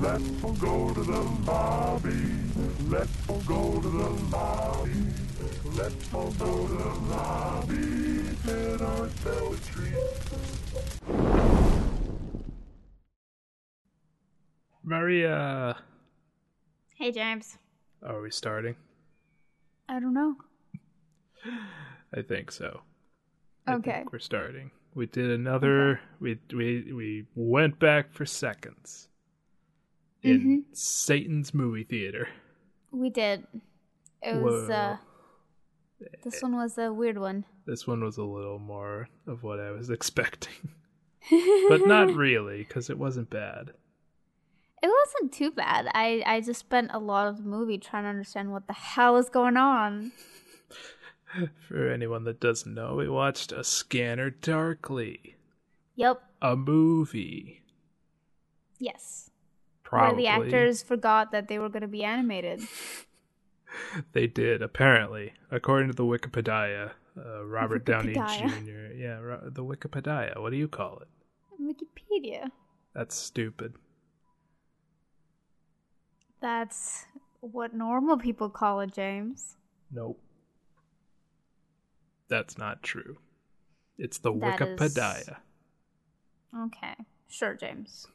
Let's all go to the lobby. Let's all go to the lobby. Let's all go to the lobby. Get ourselves a treat. Maria. Hey, James. Oh, are we starting? I don't know. I think so. I Okay. think we're starting. We did another. We we we went back for seconds in Mm-hmm. Satan's movie theater. We did. It was, Whoa. uh, this one was a weird one. This one was a little more of what I was expecting, but not really because it wasn't bad. It wasn't too bad. I, I just spent a lot of the movie trying to understand what the hell is going on. For anyone that doesn't know, we watched A Scanner Darkly, Yep. a movie. Yes. Probably Where the actors forgot that they were going to be animated. They did, apparently, according to the Wikipedia. Uh, Robert Downey Jr. Yeah, the Wikipedia. What do you call it? Wikipedia. That's stupid. That's what normal people call it, James. Nope. That's not true. It's the That is- Wikipedia. Okay. Sure, James.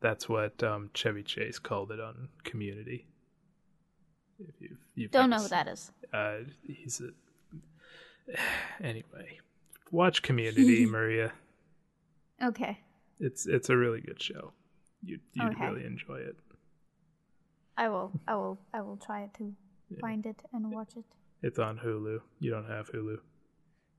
That's what um, Chevy Chase called it on Community. If you've, you've Don't know who that is. Uh, he's a. Anyway, watch Community, Maria. Okay. It's it's a really good show. You you'd Okay. really enjoy it. I will. I will. I will try to find it and watch it. It's on Hulu. You don't have Hulu.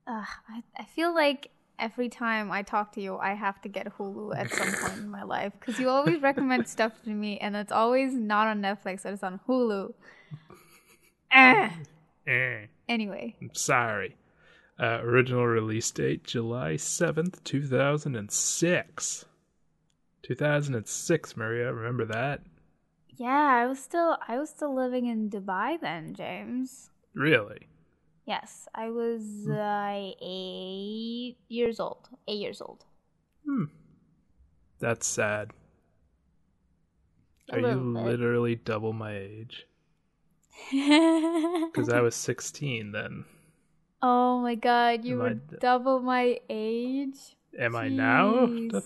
Uh, I, I feel like every time I talk to you, I have to get Hulu at some point in my life because you always recommend stuff to me, and it's always not on Netflix. It's on Hulu. Ah. Eh. Anyway, I'm sorry. Uh, original release date July 7th, 2006. 2006, Maria. Remember that? yeah, I was still I was still living in Dubai then, James. Really? Yes, I was uh, eight years old. Eight years old. Hmm. That's sad. A Are you bit. literally double my age? Because I was 16 then. oh my god, you Am were d- double my age. Am I now? Jeez.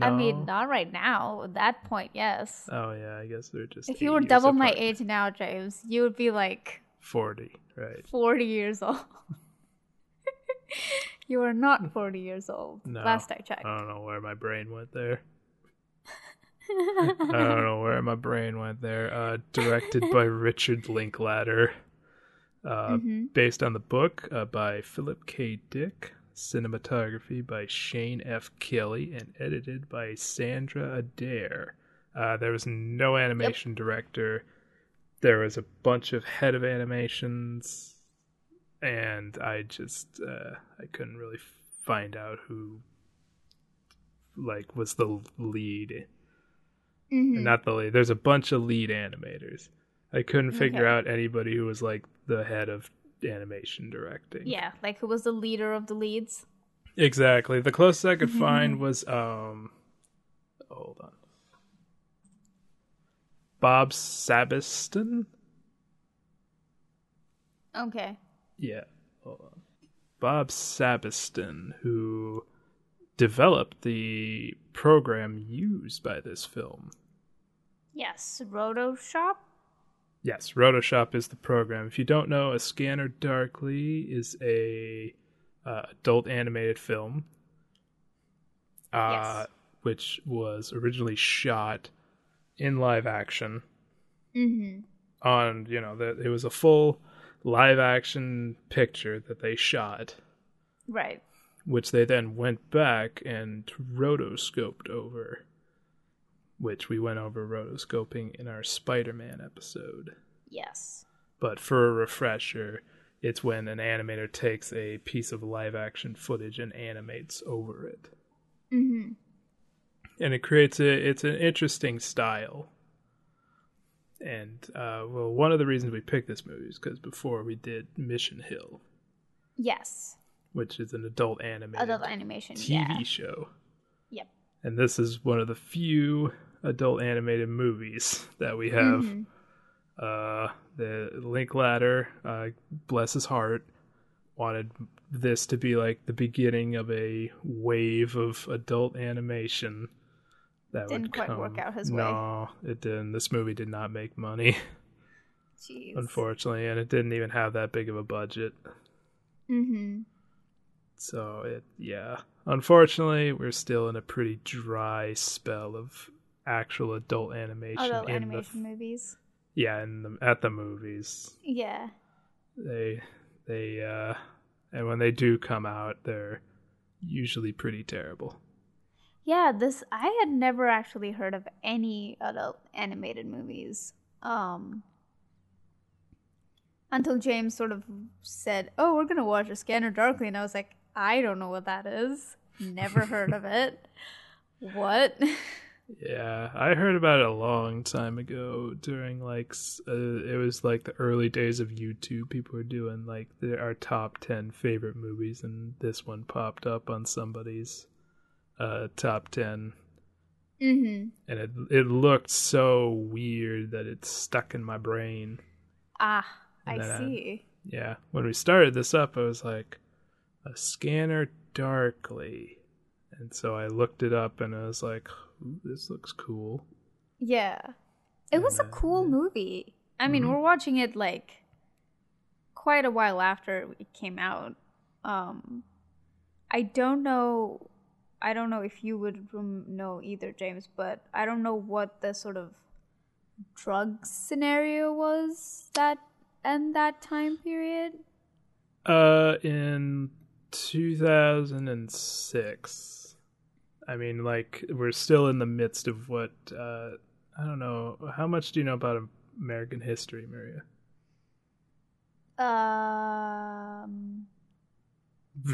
I mean, not right now. At that point, yes. Oh, yeah, I guess they're just. if you were double my age now, James, you would be like 40, right? 40 years old. you are not 40 years old. No. Last I checked. I don't know where my brain went there. I don't know where my brain went there. Uh, directed by Richard Linklater. Uh, Mhm. Based on the book uh, by Philip K. Dick. Cinematography by Shane F. Kelly and edited by Sandra Adair. Uh, there was no animation director. There was a bunch of head of animations, and I just uh, I couldn't really find out who like was the lead Mhm. not the lead. There's a bunch of lead animators. I couldn't figure Okay. out anybody who was like the head of animation directing. Yeah, like who was the leader of the leads? Exactly. The closest I could find was um hold on. Bob Sabiston? Okay. Yeah. Bob Sabiston, who developed the program used by this film. Yes, Rotoshop. Yes, Rotoshop is the program. If you don't know, A Scanner Darkly is a uh, adult animated film, uh, Yes. which was originally shot in live action. Mm-hmm. On you know, that it was a full live action picture that they shot, Right. which they then went back and rotoscoped over. Which we went over rotoscoping in our Spider Man episode. Yes. But for a refresher, it's when an animator takes a piece of live action footage and animates over it. Mm-hmm. And it creates a it's an interesting style. And uh, well, one of the reasons we picked this movie is because before we did Mission Hill, Yes. which is an adult animated Adult animation. TV Yeah. show. Yep. and this is one of the few adult animated movies that we have. Mhm. Uh, the Linklater, uh, bless his heart, wanted this to be like the beginning of a wave of adult animation that Didn't would quite come. work out his way. no, it didn't. This movie did not make money, Jeez. unfortunately, and it didn't even have that big of a budget. Mm-hmm. So it, yeah, unfortunately, we're still in a pretty dry spell of actual adult animation Adult in animation the movies. yeah in the at the movies. Yeah. They they uh, and when they do come out, they're usually pretty terrible. Yeah, this I had never actually heard of any adult animated movies. Um until James sort of said, "Oh, we're going to watch A Scanner Darkly." And I was like, "I don't know what that is. Never heard of it." What? Yeah, I heard about it a long time ago during like uh, it was like the early days of YouTube. People were doing like our top 10 favorite movies and this one popped up on somebody's uh top 10 mhm. and it it looked so weird that it stuck in my brain. Ah, I And I- see. Yeah, when we started this up, I was like a scanner darkly. And so I looked it up and I was like, this looks cool. Yeah. It was a uh, cool yeah. movie. I mean, Mhm. we're watching it like quite a while after it came out. Um I don't know I don't know if you would know either, James, but I don't know what the sort of drug scenario was that and that time period. Uh, in 2006. I mean, like, we're still in the midst of what, uh, I don't know. How much do you know about American history, Maria? Um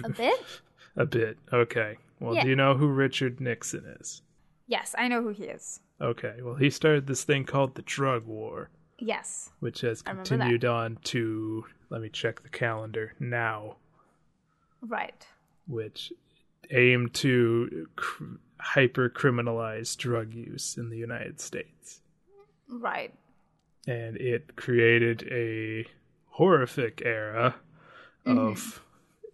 a bit? A bit. Okay. Well, Yeah. do you know who Richard Nixon is? yes, I know who he is. Okay. Well, he started this thing called the drug war, Yes. which has I remember that. continued on to, let me check the calendar, now, Right. which aimed to cr- hyper criminalize drug use in the United States. Right. And it created a horrific era of mm-hmm.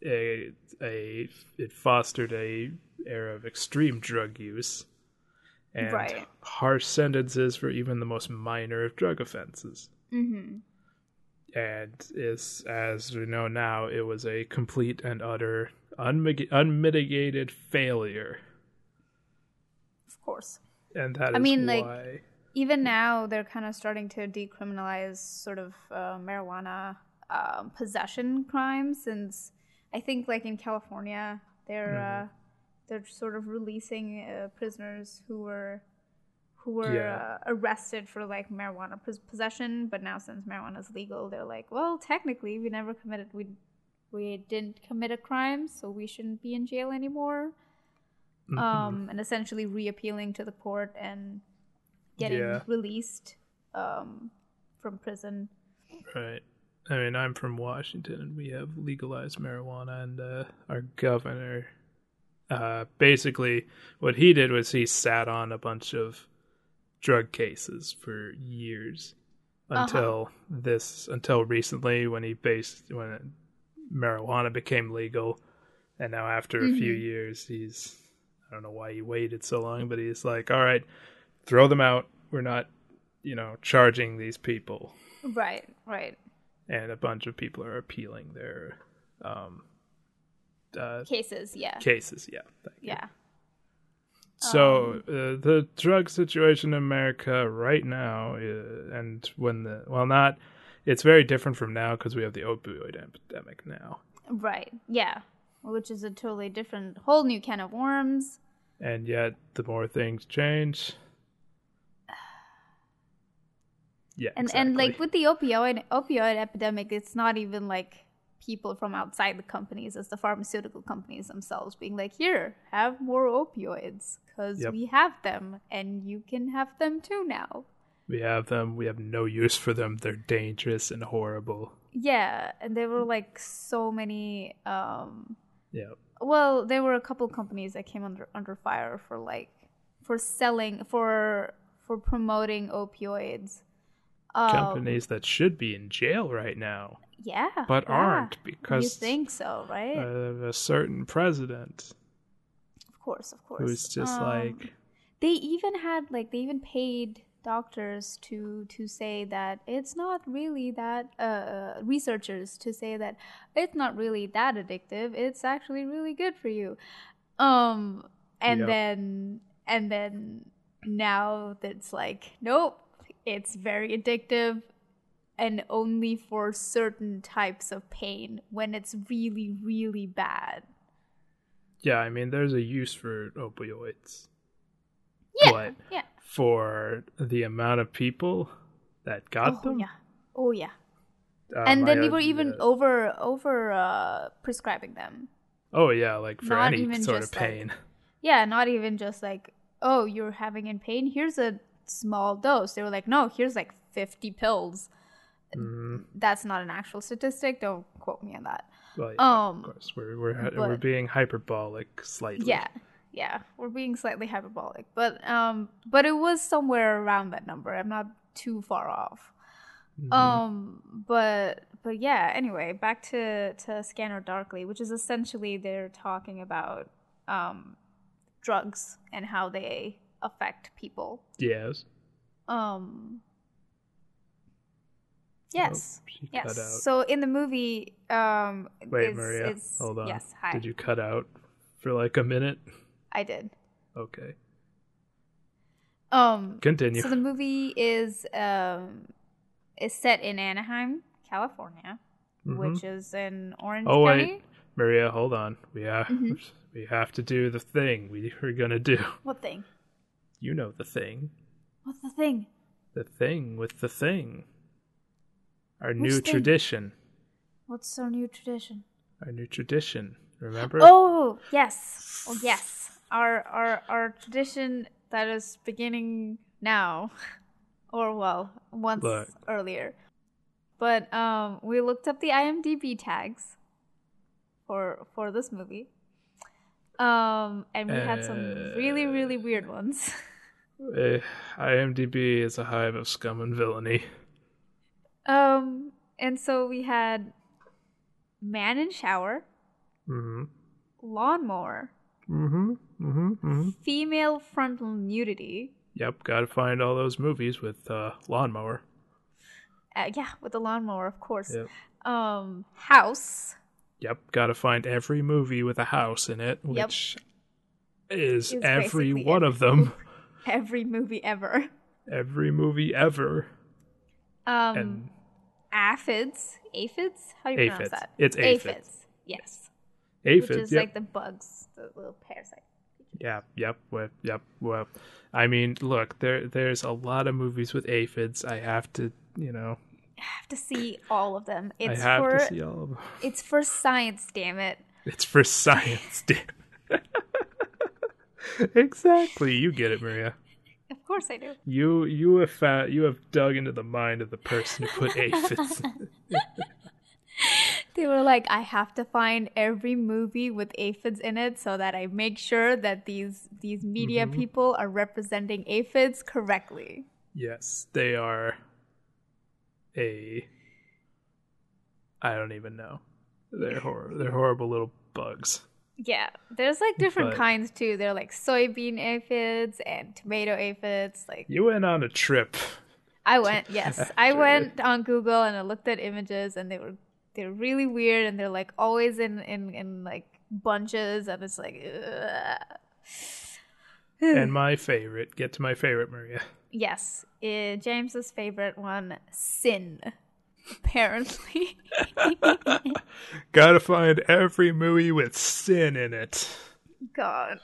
A a it fostered a era of extreme drug use and Right. harsh sentences for even the most minor of drug offenses. Mhm. And is as we know now, it was a complete and utter unmig- unmitigated failure, Of course. and that is I mean, like, even now they're kind of starting to decriminalize sort of uh, marijuana um, possession crimes since i think like in california they're Mm-hmm. uh, they're sort of releasing uh, prisoners who were who were Yeah. uh, arrested for like marijuana pos- possession but now since marijuana is legal they're like well technically we never committed we we didn't commit a crime so we shouldn't be in jail anymore Mhm. um, and essentially reappealing to the court and getting Yeah. released um, from prison. Right. I mean, I'm from Washington, and we have legalized marijuana, and uh, our governor, uh, basically, what he did was he sat on a bunch of drug cases for years Uh-huh. until this, until recently, when he based when marijuana became legal, and now after a few years, he's I don't know why he waited so long, but he's like, all right, throw them out. We're not, you know, charging these people Right, right. And a bunch of people are appealing their um, uh, Cases, yeah. cases. Yeah. thank you. Yeah. So Um, uh, the drug situation in America right now, uh, and when the well, not it's very different from now because we have the opioid epidemic now, Right, yeah. Which is a totally different, whole new can of worms. and yet the more things change, yeah, And and like with the opioid opioid epidemic, it's not even like people from outside the companies, it's the pharmaceutical companies themselves being like, "Here, have more opioids because Yep. we have them, and you can have them too now." we have them, we have no use for them. They're dangerous and horrible. Yeah, and there were like so many um Yeah, well, there were a couple companies that came under under fire for like for selling for for promoting opioids. Um, Companies that should be in jail right now, yeah, but yeah. aren't because You think so, right? of a certain president of course, of course. who's just Um, like, they even had like they even paid doctors to to say that it's not really that uh researchers to say that it's not really that addictive it's actually really good for you um and Yep. then and then now it's like nope it's very addictive and only for certain types of pain when it's really really bad. Yeah, I mean, there's a use for opioids. yeah But yeah. for the amount of people that got oh them, yeah. Oh yeah. um, and then I they were even uh, over over uh prescribing them. Oh yeah, like for not any sort of just, like- pain. yeah not even just like oh you're having in pain? Here's a small dose. They were like no here's like 50 pills. Mm, that's not an actual statistic. Don't quote me on that. Well, yeah, um of course, we're we're we're being hyperbolic slightly. yeah yeah. We're being slightly hyperbolic. But um but it was somewhere around that number. I'm not too far off. Mhm. Um, but but yeah. Anyway, back to to Scanner Darkly, which is essentially they're talking about um drugs and how they affect people. yes. Um. Yes. Oh, yes. So in the movie, um, Wait, it's- Maria, hold on. Yes. Hi. Did you cut out for like a minute? I did. Okay, Um. continue. So the movie is um is set in Anaheim, California, Mhm. which is in Orange Oh, wait. Maria, hold on. We have Mhm. we have to do the thing we are gonna do. What thing? You know the thing. What's the thing? The thing with the thing. Our new thing? tradition. What's our new tradition? Our new tradition. Remember? Oh yes, oh yes. Our our our tradition that is beginning now, or well, once Look. earlier. But um, we looked up the IMDb tags for for this movie. Um, and we had some really really weird ones. Eh, IMDb is a hive of scum and villainy. um, and so we had man in shower, Mm-hmm. lawnmower, Mm-hmm. Mm-hmm. Mm-hmm. female frontal nudity. Yep, gotta find all those movies with uh, lawnmower. Uh, yeah, with the lawnmower, of course. Yep. Um, house Yep, gotta find every movie with a house in it, Yep. which is Is every one every of them. Every movie ever. Every movie ever. Um, and aphids, aphids. How do you pronounce that? It's aphids. Yes, Aphids. which is yep. like the bugs, the little parasite. Yeah, yep, well, yep. Well, I mean, look, there there's a lot of movies with aphids. I have to, you know, I have to see all of them. It's I have for to see all of them. it's for science. Damn it! It's for science, damn. Exactly, you get it, Maria. Of course I do. You you have fa- you have dug into the mind of the person who put aphids. They were like, I have to find every movie with aphids in it so that I make sure that these these media Mm-hmm. people are representing aphids correctly. yes, they are a. I don't even know. They're hor- They're horrible little bugs. Yeah, there's like different But- kinds too. They're like soybean aphids and tomato aphids. Like You went on a trip. I went, yes, I went on Google and I looked at images, and they were they're really weird, and they're like always in in in like bunches, and it's like, ugh. and my favorite. Get to my favorite, Maria. yes, uh, James's favorite one, sin. Apparently, Gotta find every movie with sin in it. God.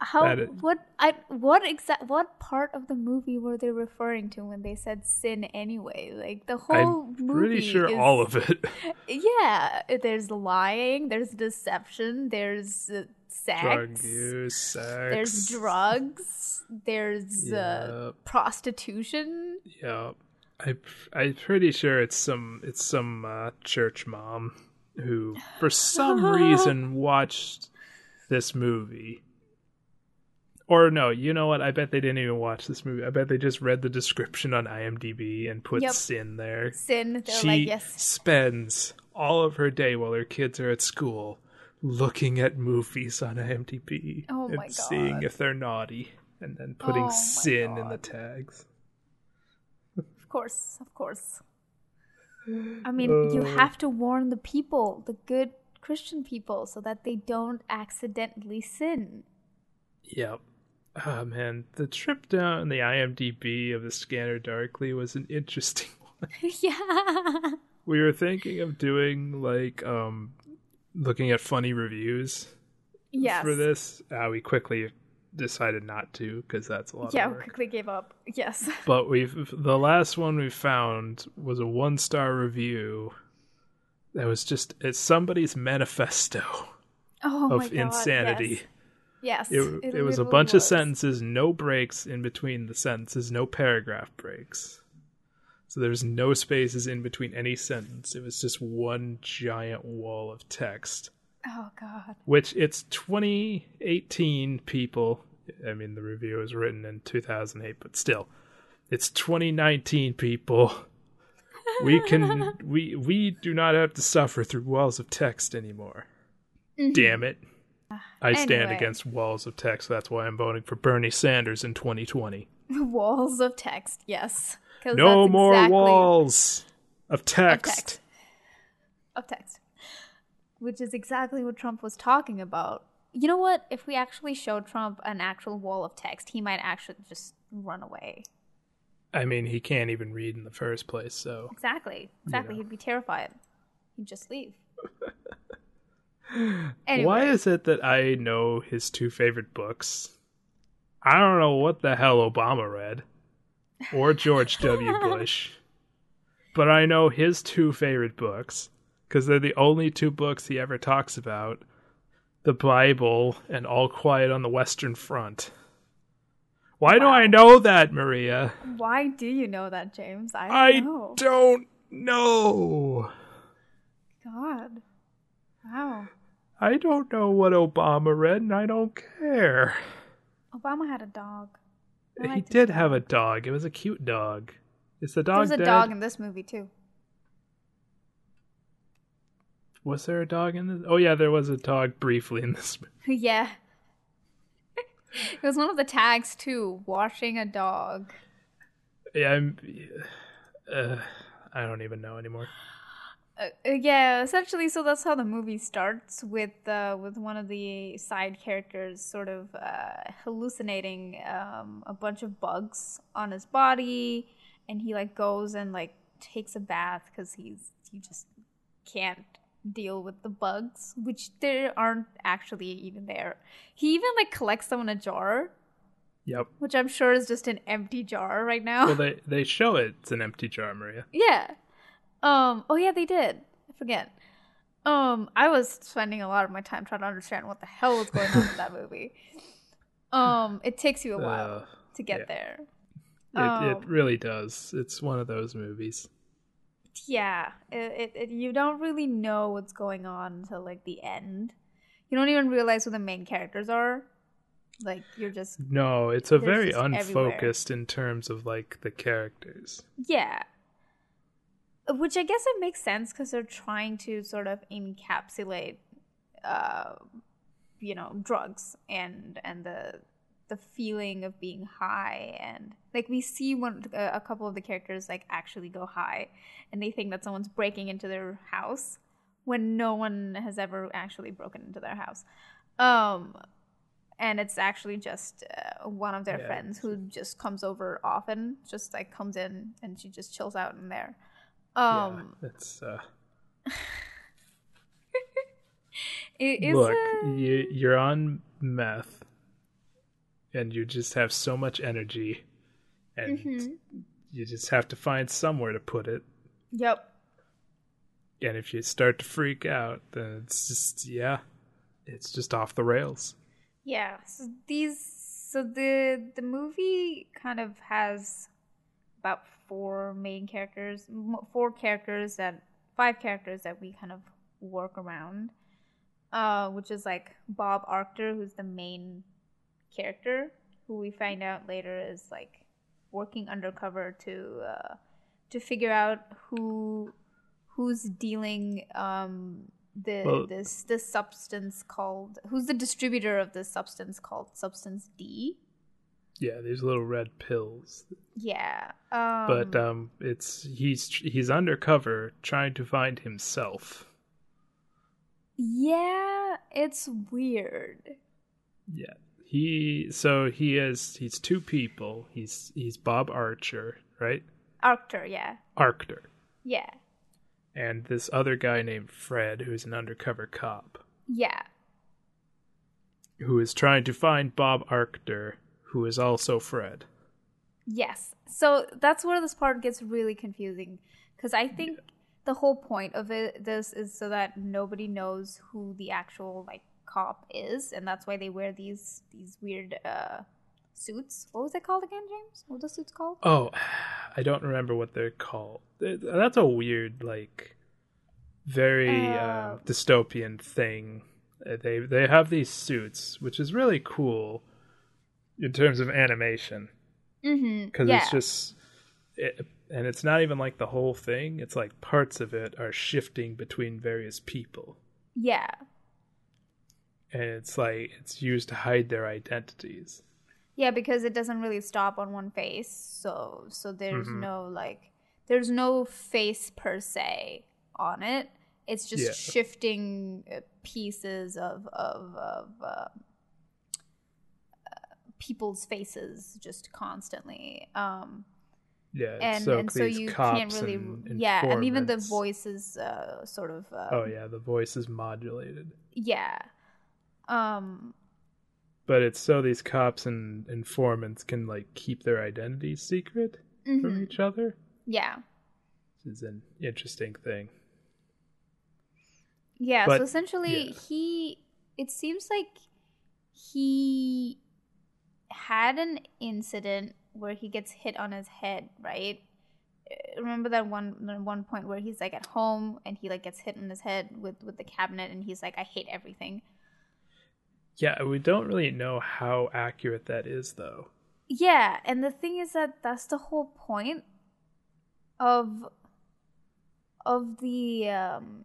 How is- what I what exact what part of the movie were they referring to when they said sin anyway? Like the whole I'm movie pretty sure is- all of it. Yeah, there's lying, there's deception, there's uh, sex, Drug use, sex. there's drugs, there's uh, prostitution. Yeah, I I'm pretty sure it's some it's some uh, church mom who, for some reason, watched this movie. Or no, you know what? I bet they didn't even watch this movie. I bet they just read the description on IMDb and put Yep. sin there. Sin. They're she like, yes. spends all of her day while her kids are at school looking at movies on IMDb Oh and my God. seeing if they're naughty and then putting Oh sin in the tags. Of course, of course. I mean, you Uh. have to warn the people, the good Christian people, so that they don't accidentally sin. Yep. Oh man, the trip down the IMDb of the Scanner Darkly was an interesting one. yeah. We were thinking of doing like um looking at funny reviews Yes. for this. Uh, we quickly decided not to because that's a lot Yeah, of we work. quickly gave up. Yes. But we've the last one we found was a one star review that was just it's somebody's manifesto Oh my of insanity. Yes. yes It, it, was a bunch of sentences, no breaks in between the sentences, no paragraph breaks. So there's no spaces in between any sentence. It was just one giant wall of text. Oh god. Which it's 2018 people. I mean, the review was written in 2008, but still, it's 2019 people. We can we we do not have to suffer through walls of text anymore. Damn it. I stand Mm-hmm. Anyway. against walls of text. That's why I'm voting for Bernie Sanders in 2020. Walls of text. yes. No more exactly- walls of text. of text. Of text. Which is exactly what Trump was talking about. You know what? If we actually showed Trump an actual wall of text, he might actually just run away. I mean, he can't even read in the first place, so Exactly. Exactly. know. He'd be terrified. He'd just leave. anyway, Why is it that I know his two favorite books? I don't know what the hell Obama read or George W. Bush, but I know his two favorite books because they're the only two books he ever talks about the Bible and All Quiet on the Western Front. Why do I know that, Maria? why do you know that, James? I don't I know. don't know. God. Wow. I don't know what Obama read, and I don't care. Obama had a dog. I He did have a dog. It was a cute dog. Is the dog was a dead? dog in this movie too. Was there a dog in this? Oh yeah, there was a dog briefly in this. yeah. it was one of the tags too. Washing a dog. Yeah, I'm. Uh, I don't even know anymore. Uh, uh, yeah, essentially, so that's how the movie starts with uh, with one of the side characters sort of uh, hallucinating um, a bunch of bugs on his body, and he like goes and like takes a bath because he's he just can't deal with the bugs, which there aren't actually even there. He even like collects them in a jar, Yep. which I'm sure is just an empty jar right now. Well, they they show it. It's an empty jar, Maria. Yeah. Um. Oh yeah, they did. I forget. Um. I was spending a lot of my time trying to understand what the hell was going on in that movie. Um. It takes you a while Uh, to get yeah. there. it Um, it really does. It's one of those movies. Yeah. It, it, it. You don't really know what's going on until like the end. You don't even realize who the main characters are. Like you're just No, it's a very just everywhere. unfocused in terms of like the characters. yeah. Which I guess it makes sense because they're trying to sort of encapsulate, uh, you know, drugs and and the the feeling of being high and like we see one a, a couple of the characters like actually go high and they think that someone's breaking into their house when no one has ever actually broken into their house. Um, and it's actually just uh, one of their Yeah. friends who just comes over often, just like comes in and she just chills out in there. Um, yeah, it's uh, it is look, a- you you're on meth, and you just have so much energy, and Mhm. you just have to find somewhere to put it. Yep. And if you start to freak out, then it's just yeah, it's just off the rails. Yeah. So these so the the movie kind of has about four main characters, four characters that five characters that we kind of work around, uh, which is like Bob Arctor, who's the main character, who we find out later is like working undercover to uh, to figure out who who's dealing um, the Well- this this substance called who's the distributor of this substance called substance D. Yeah, these little red pills. Yeah. Um, But um it's he's he's undercover trying to find himself. yeah, it's weird. Yeah. He so he is he's two people. He's he's Bob Archer, right? Arctor, yeah. Arctor. Yeah. And this other guy named Fred who's an undercover cop Yeah. who is trying to find Bob Archer, who is also Fred. Yes. So that's where this part gets really confusing because I think the whole point of it this is so that nobody knows who the actual like cop is and that's why they wear these these weird uh suits. What was it called again, James? What were the suits called? Oh, I don't remember what they're called. That's a weird, like, very uh, Uh, dystopian thing. Uh, They they have these suits, which is really cool in terms of animation because Yeah. it's just, it, and it's not even like the whole thing. It's like parts of it are shifting between various people, yeah. And it's like it's used to hide their identities. Yeah, because it doesn't really stop on one face. So so there's Mhm. no like there's no face per se on it. It's just Yeah. shifting uh, pieces of of of uh, uh, people's faces just constantly. Um Yeah, and so and so you can't really and yeah, and even the informants- voices uh sort of uh, Oh yeah, the voice is modulated. yeah. Um but it's so these cops and informants can like keep their identities secret from mhm. each other yeah. which is an interesting thing Yeah, But- so essentially yeah. he it seems like he had an incident where he gets hit on his head, right? Uh, Remember that one one point where he's like at home and he like gets hit on his head with with the cabinet and he's like I hate everything. Yeah we don't really know how accurate that is though Yeah, and the thing is that that's the whole point of of the um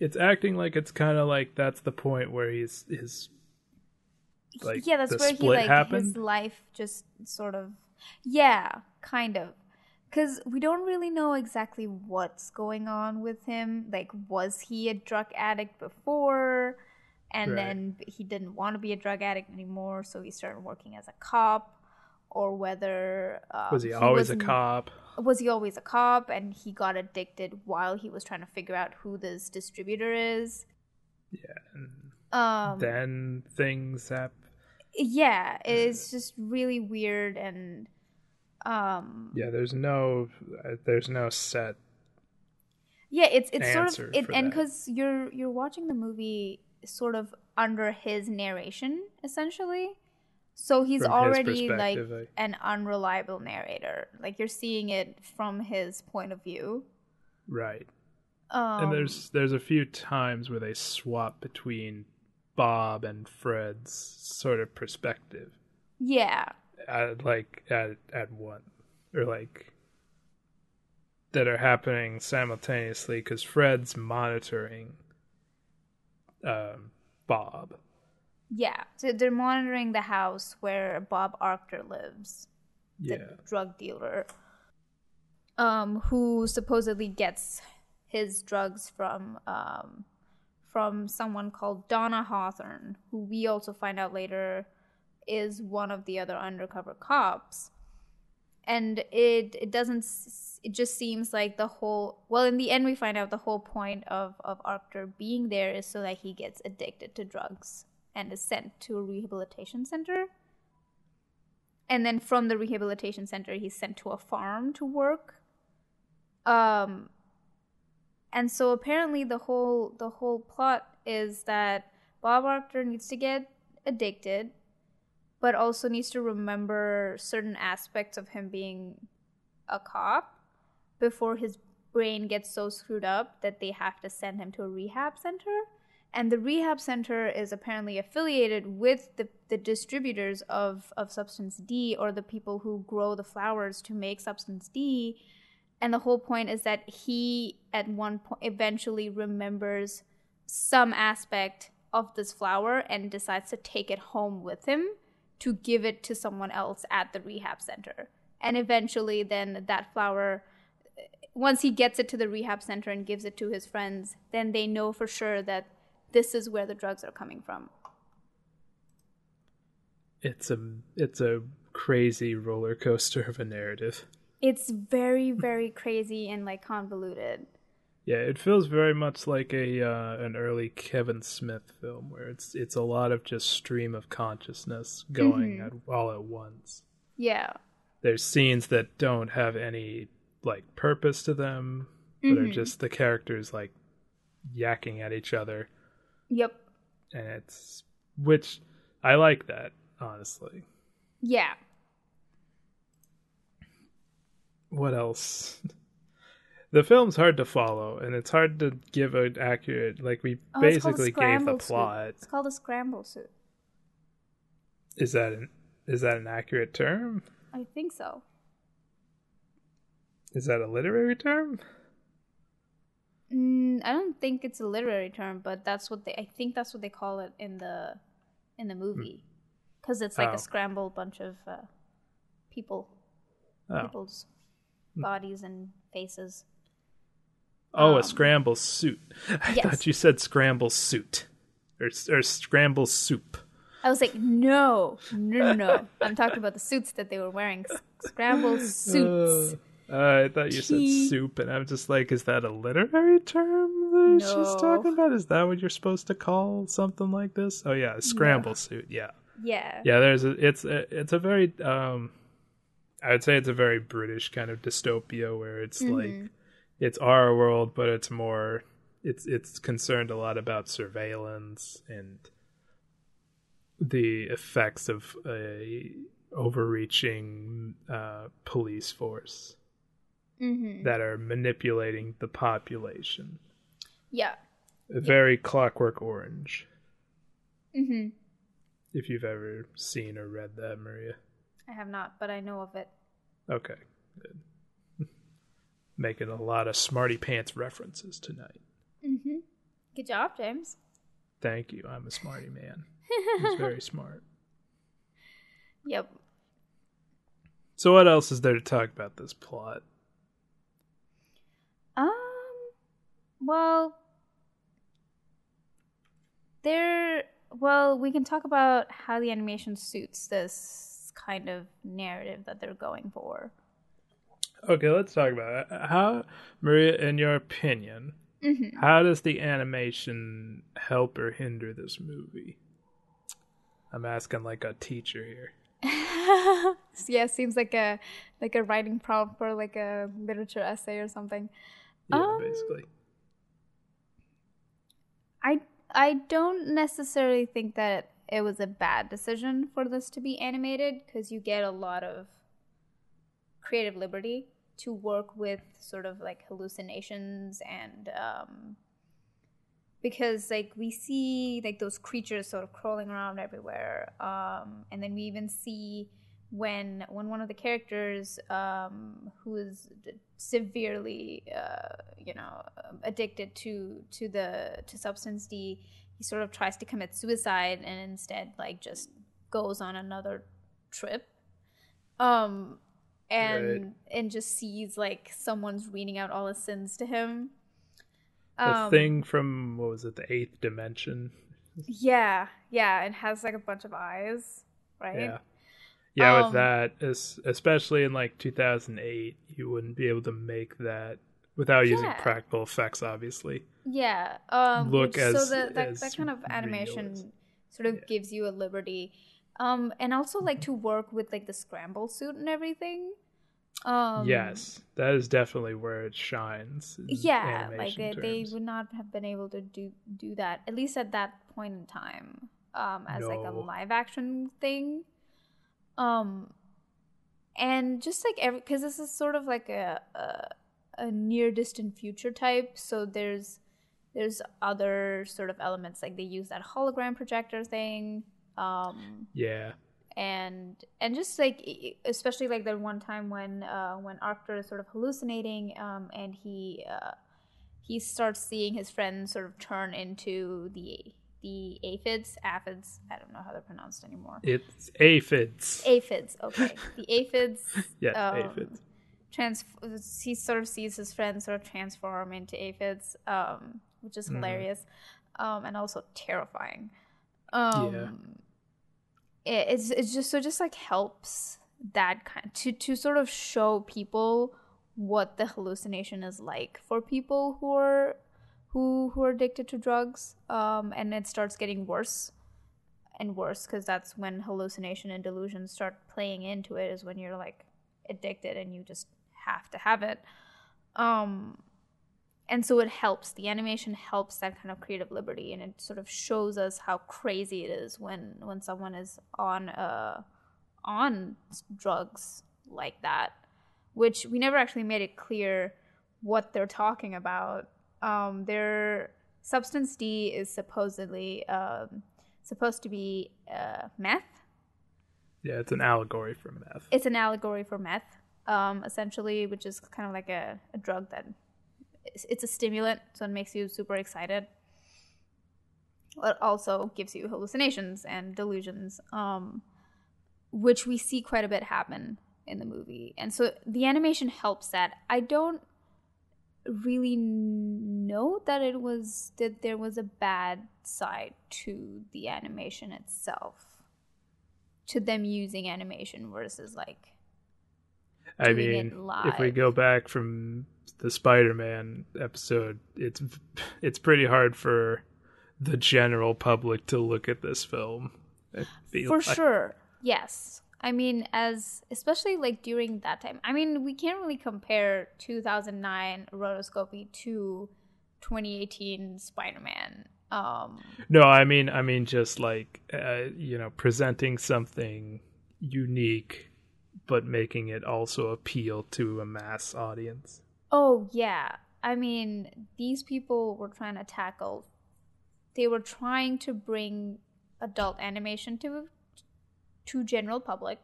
it's acting like it's kind of like that's the point where he's his like yeah, that's where he like happened his life just sort of yeah, kind of. Cuz we don't really know exactly what's going on with him. Like was he a drug addict before and Right. then he didn't want to be a drug addict anymore, so he started working as a cop or whether uh, was he always a cop? Was he always a cop and he got addicted while he was trying to figure out who this distributor is. Yeah um then things happen yeah it's just really weird and um yeah there's no uh, there's no set yeah it's it's sort of it and because you're you're watching the movie sort of under his narration essentially. So he's From already like perspective, an unreliable narrator. Like you're seeing it from his point of view. Right. Um and there's there's a few times where they swap between Bob and Fred's sort of perspective. Yeah. At like at at one or like that are happening simultaneously because Fred's monitoring um, Bob. yeah so they're monitoring the house where bob arctor lives the Yeah, drug dealer um who supposedly gets his drugs from um from someone called Donna Hawthorne who we also find out later is one of the other undercover cops and it it doesn't it just seems like the whole well in the end we find out the whole point of of Arctor being there is so that he gets addicted to drugs and is sent to a rehabilitation center. And then from the rehabilitation center he's sent to a farm to work. Um and so apparently the whole the whole plot is that bob arctor needs to get addicted but also needs to remember certain aspects of him being a cop before his brain gets so screwed up that they have to send him to a rehab center. And the rehab center is apparently affiliated with the, the distributors of, of substance D or the people who grow the flowers to make substance D. And the whole point is that he, at one point, eventually remembers some aspect of this flower and decides to take it home with him to give it to someone else at the rehab center. And eventually, then that flower, once he gets it to the rehab center and gives it to his friends, then they know for sure that this is where the drugs are coming from. It's a it's a crazy roller coaster of a narrative. It's very, very crazy and like convoluted. Yeah, it feels very much like a uh, an early Kevin Smith film where it's it's a lot of just stream of consciousness going Mhm. at, all at once. Yeah. There's scenes that don't have any like purpose to them, but are Mhm. just the characters like yakking at each other, Yep. and it's which I like that honestly. Yeah. What else? The film's hard to follow, and it's hard to give an accurate. Like we Oh, it's called a basically gave the scramble suit. plot. It's called a scramble suit. Is that an is that an accurate term? I think so. Is that a literary term? Mm, I don't think it's a literary term, but that's what they. I think that's what they call it in the in the movie, because it's like Oh. a scrambled bunch of uh, people, Oh, people's bodies and faces. Oh, um, a scramble suit. I yes. thought you said scramble suit or or scramble soup. I was like, no, no, no, no. I'm talking about the suits that they were wearing, scramble suits. Uh, I thought you said soup, and I'm just like, is that a literary term that she's talking about? Is that what you're supposed to call something like this? Oh yeah, a scramble suit. Yeah. yeah. yeah there's a it's a it's a very um i would say it's a very british kind of dystopia where it's like it's our world but it's more it's it's concerned a lot about surveillance and the effects of a overreaching uh, police force hmm that are manipulating the population Yeah. very clockwork orange Mm-hmm. if you've ever seen or read that maria I have not, but I know of it. Okay, good. Making a lot of smarty pants references tonight. hmm Good job, James. Thank you. I'm a smarty man. He's very smart. Yep. So, what else is there to talk about this plot? Um. Well, there. Well, we can talk about how the animation suits this kind of narrative that they're going for. Okay, let's talk about it. How, Maria, in your opinion, Mm-hmm. how does the animation help or hinder this movie? I'm asking like a teacher here. yeah, seems like a like a writing prompt for like a literature essay or something. Yeah, Um, basically. I I don't necessarily think that it was a bad decision for this to be animated because you get a lot of creative liberty to work with sort of like hallucinations and um, because like we see like those creatures sort of crawling around everywhere um, and then we even see when when one of the characters um, who is severely uh, you know um, addicted to to the to substance D he sort of tries to commit suicide and instead like just goes on another trip. Um and Right. and just sees like someone's reading out all his sins to him The Um, thing from, what was it, the eighth dimension? yeah yeah it has like a bunch of eyes right Yeah. Yeah, with Um, that, especially in like 2008, you wouldn't be able to make that without using Yeah. practical effects, obviously. Yeah. Um, look which- so as- the, that, that kind of animation sort of yeah. gives you a liberty. Um, and also like to work with like the scramble suit and everything. Um, yes, that is definitely where it shines. Yeah, like they, they would not have been able to do do that at least at that point in time. Um, as like a live action thing. Um, and just like every because this is sort of like a, a a near distant future type. So there's there's other sort of elements like they use that hologram projector thing. Um, Yeah. and and just like especially like that one time when uh when Arctor is sort of hallucinating um and he uh he starts seeing his friends sort of turn into the the aphids aphids I don't know how they're pronounced anymore It's aphids. aphids okay the aphids yes, um, aphids. trans he sort of sees his friends sort of transform into aphids um which is Mhm. hilarious um and also terrifying um Yeah. It, it's it's just so just like helps that kind to to sort of show people what the hallucination is like for people who are who who are addicted to drugs um and it starts getting worse and worse because that's when hallucination and delusions start playing into it is when you're like addicted and you just have to have it. Um and so it helps. The animation helps that kind of creative liberty and it sort of shows us how crazy it is when when someone is on uh on drugs like that which we never actually made it clear what they're talking about. Um their substance d is supposedly um supposed to be uh meth. Yeah, it's an allegory for meth. it's an allegory for meth um essentially which is kind of like a, a drug that it's, a stimulant so it makes you super excited. It also gives you hallucinations and delusions um which we see quite a bit happen in the movie. And so the animation helps that. I don't really know that it was that there was a bad side to the animation itself to them using animation versus like I mean, if we go back from the Spider-Man episode, it's it's pretty hard for the general public to look at this film. For like. sure yes i mean as especially like during that time i mean we can't really compare 2009 rotoscopy to 2018 spider-man um No, I mean, I mean, just like uh, you know, presenting something unique, but making it also appeal to a mass audience. oh yeah i mean these people were trying to tackle they were trying to bring adult animation to to general public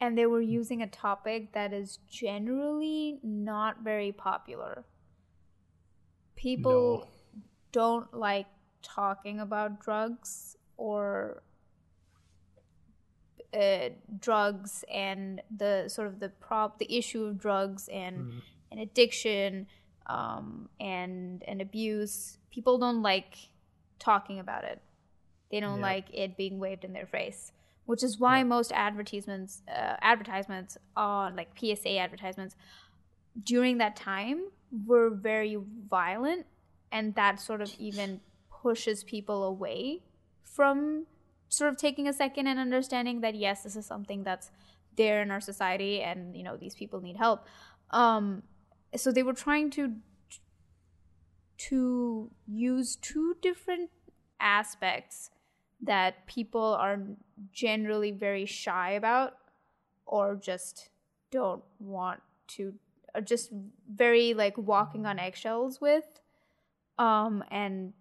and they were using a topic that is generally not very popular people No. don't like talking about drugs or uh, drugs and the sort of the prop the issue of drugs and Mhm. and addiction um, and and abuse people don't like talking about it they don't Yep. like it being waved in their face which is why Yep. most advertisements uh, advertisements on like psa advertisements during that time were very violent and that sort of even pushes people away from sort of taking a second and understanding that yes this is something that's there in our society and you know these people need help. Um so they were trying to to use two different aspects that people are generally very shy about or just don't want to or just very like walking on eggshells with um and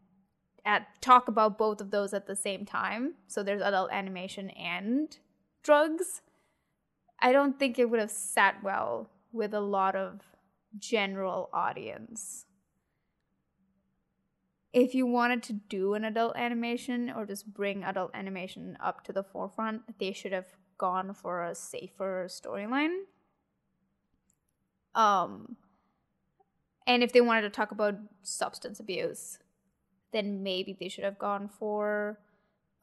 at talk about both of those at the same time. So there's adult animation and drugs. I don't think it would have sat well with a lot of general audience. If you wanted to do an adult animation or just bring adult animation up to the forefront they should have gone for a safer storyline. Um and if they wanted to talk about substance abuse then maybe they should have gone for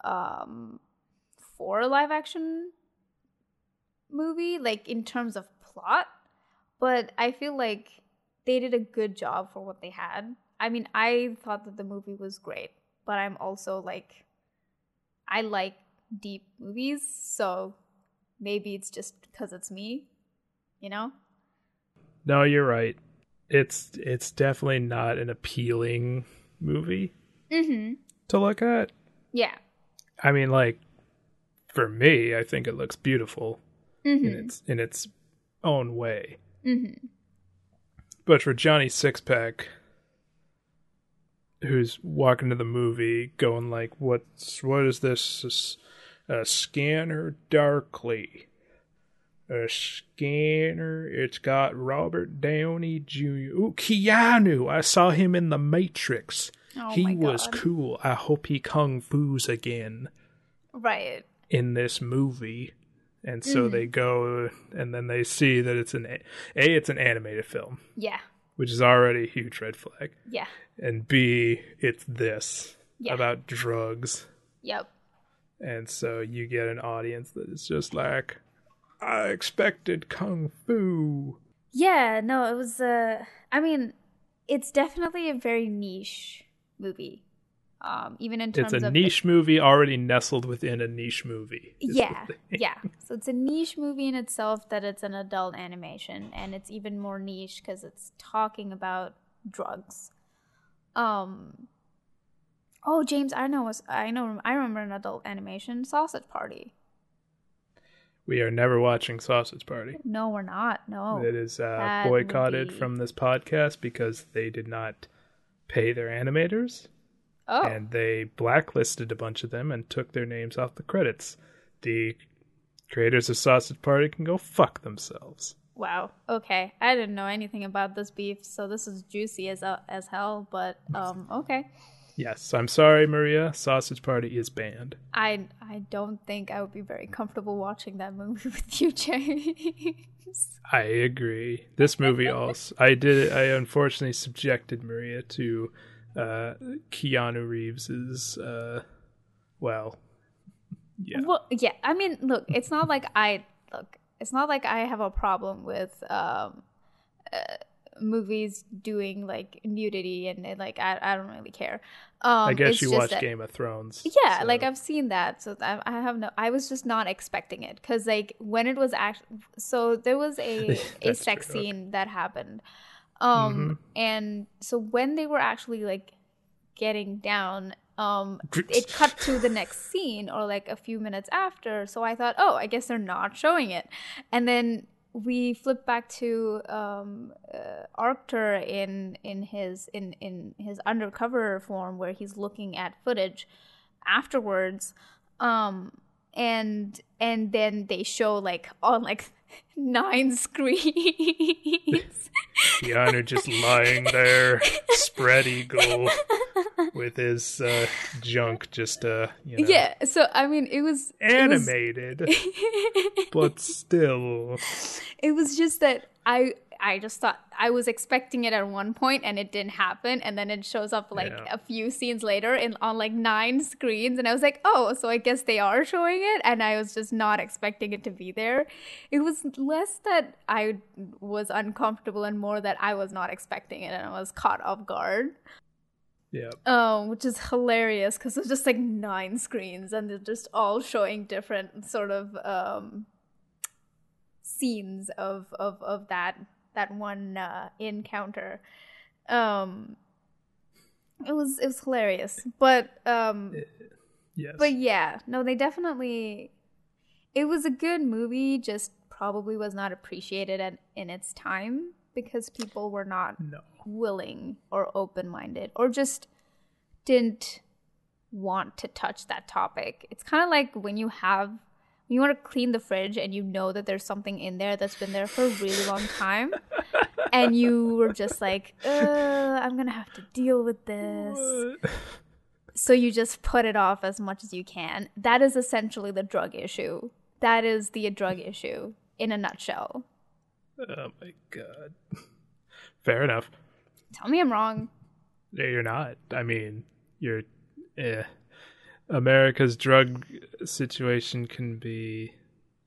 um for a live action movie like in terms of plot. But i feel like they did a good job for what they had. I mean i thought that the movie was great but i'm also like i like deep movies so maybe it's just because it's me you know? No, you're right. It's it's definitely not an appealing movie mm-hmm to look at. yeah I mean, like for me, I think it looks beautiful mm-hmm in its in its own way. mm-hmm But for Johnny Sixpack, who's walking to the movie, going like, "What's what is this? A scanner darkly." A scanner. It's got Robert Downey Jr. Ooh, Keanu. I saw him in The Matrix. Oh he was cool. I hope he kung fu's again Right. in this movie. And so Mm. they go, and then they see that it's an a, a it's an animated film, Yeah. which is already a huge red flag, Yeah. and b it's this Yeah. about drugs, Yep. and so you get an audience that is just like, I expected kung fu. Yeah, no, it was uh I mean, it's definitely a very niche movie. Um even in terms It's a niche movie already nestled within a niche movie. Yeah. Yeah. So it's a niche movie in itself that it's an adult animation and it's even more niche cuz it's talking about drugs. Um Oh, James, I know was I know I remember an adult animation Sausage Party. We are never watching Sausage Party. No, we're not. No. It is uh, that boycotted from this podcast because they did not pay their animators Oh. and they blacklisted a bunch of them and took their names off the credits. The creators of Sausage Party can go fuck themselves. Wow. Okay. I didn't know anything about this beef, so this is juicy as uh, as hell. But um, okay. Yes, I'm sorry, Maria. Sausage Party is banned. I I don't think I would be very comfortable watching that movie with you, James. I agree. This movie also, I did. I unfortunately subjected Maria to uh, Keanu Reeves's. Uh, well, yeah. Well, yeah. I mean, look, it's not like I look. It's not like I have a problem with um, uh, movies doing like nudity and it, like I I don't really care. Um, I guess you watched that- Game of Thrones. Yeah, so- like I've seen that, so I, I have no. I was just not expecting it because like when it was actually, so there was a a sex true, scene that happened, um, Mm-hmm. and so when they were actually like getting down, um, it cut to the next scene or like a few minutes after. So I thought, oh, I guess they're not showing it, and then we flip back to um, uh, Arctor in in his in in his undercover form where he's looking at footage afterwards, um, and and then they show like on like nine screens. Keanu just lying there, spread eagle, with his uh, junk just uh, you know, yeah, so I mean, it was it was- animated, but still. it was just that I I just thought I was expecting it at one point and it didn't happen and then it shows up like Yeah. a few scenes later in on like nine screens and I was like, "Oh, so I guess they are showing it." And I was just not expecting it to be there. It was less that I was uncomfortable and more that I was not expecting it and I was caught off guard. Yeah, Um, which is hilarious because it's just like nine screens and they're just all showing different sort of um scenes of of of that that one uh, encounter. Um, it was it was hilarious, but um, yes. but yeah, no, they definitely. It was a good movie, just probably was not appreciated at, in its time because people were not no. willing or open minded or just didn't want to touch that topic. It's kind of like when you have you want to clean the fridge and you know that there's something in there that's been there for a really long time and you were just like, I'm going to have to deal with this. So you just put it off as much as you can. That is essentially the drug issue. That is the drug issue in a nutshell. Oh my god. Fair enough. Tell me I'm wrong. No, you're not. I mean, you're. Eh. America's drug situation can be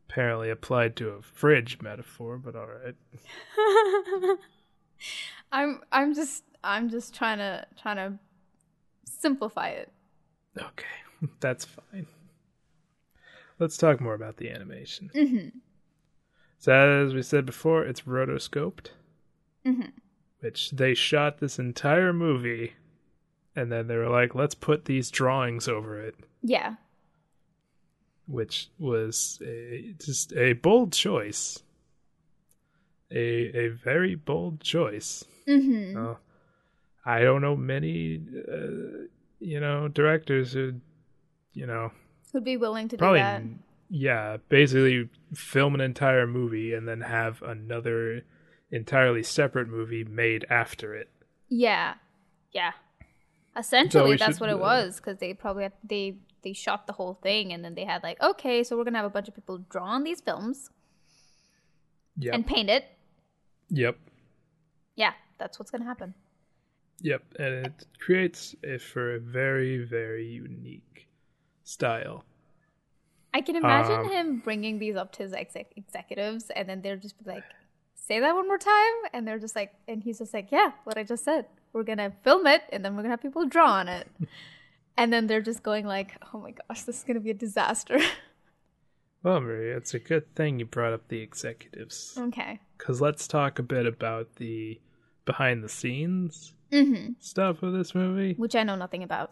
apparently applied to a fridge metaphor, but all right. I'm I'm just I'm just trying to trying to simplify it. Okay, that's fine. Let's talk more about the animation. Mm-hmm. So, as we said before, it's rotoscoped, Mhm. which they shot this entire movie, and then they were like, let's put these drawings over it, Yeah. which was a, just a bold choice. a a very bold choice. Mm-hmm. Uh, I don't know many, uh, you know, directors who, you know, Who'd be willing to probably do that? yeah, basically film an entire movie and then have another entirely separate movie made after it. Yeah, yeah. Essentially, we that's should, what it was because they probably had, they they shot the whole thing and then they had like, okay, so we're gonna have a bunch of people draw on these films Yep. and paint it. yep. Yeah, that's what's gonna happen. Yep. And it creates it for a very very unique style. I can imagine Um, him bringing these up to his exec- executives, and then they're just like, "Say that one more time," and they're just like, and he's just like, "Yeah, what I just said. We're gonna film it, and then we're gonna have people draw on it." and then they're just going like, "Oh my gosh, this is gonna be a disaster." Well, Maria, it's a good thing you brought up the executives. okay. Because let's talk a bit about the behind the scenes Mm-hmm. stuff of this movie, Which I know nothing about.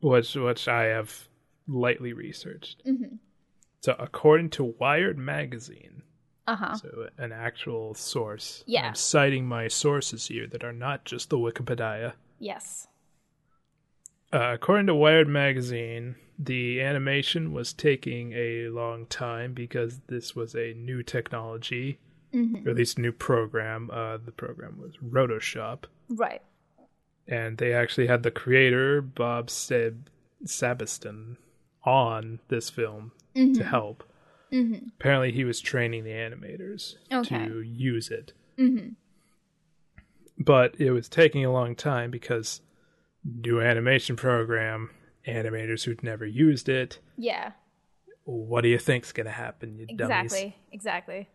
which which I have lightly researched. Mm-hmm. So, according to Wired magazine, Uh huh. so an actual source, Yeah. I'm citing my sources here that are not just the Wikipedia. Yes. Uh, according to Wired magazine, the animation was taking a long time because this was a new technology, Mm-hmm. or at least a new program. Uh, the program was Rotoshop. Right. and they actually had the creator Bob Seb- Sabiston on this film Mm-hmm. to help. Mm-hmm. Apparently, he was training the animators Okay. to use it, Mm-hmm. but it was taking a long time because new animation program animators who'd never used it. Yeah. What do you think's gonna happen, you dummies? Exactly. Exactly.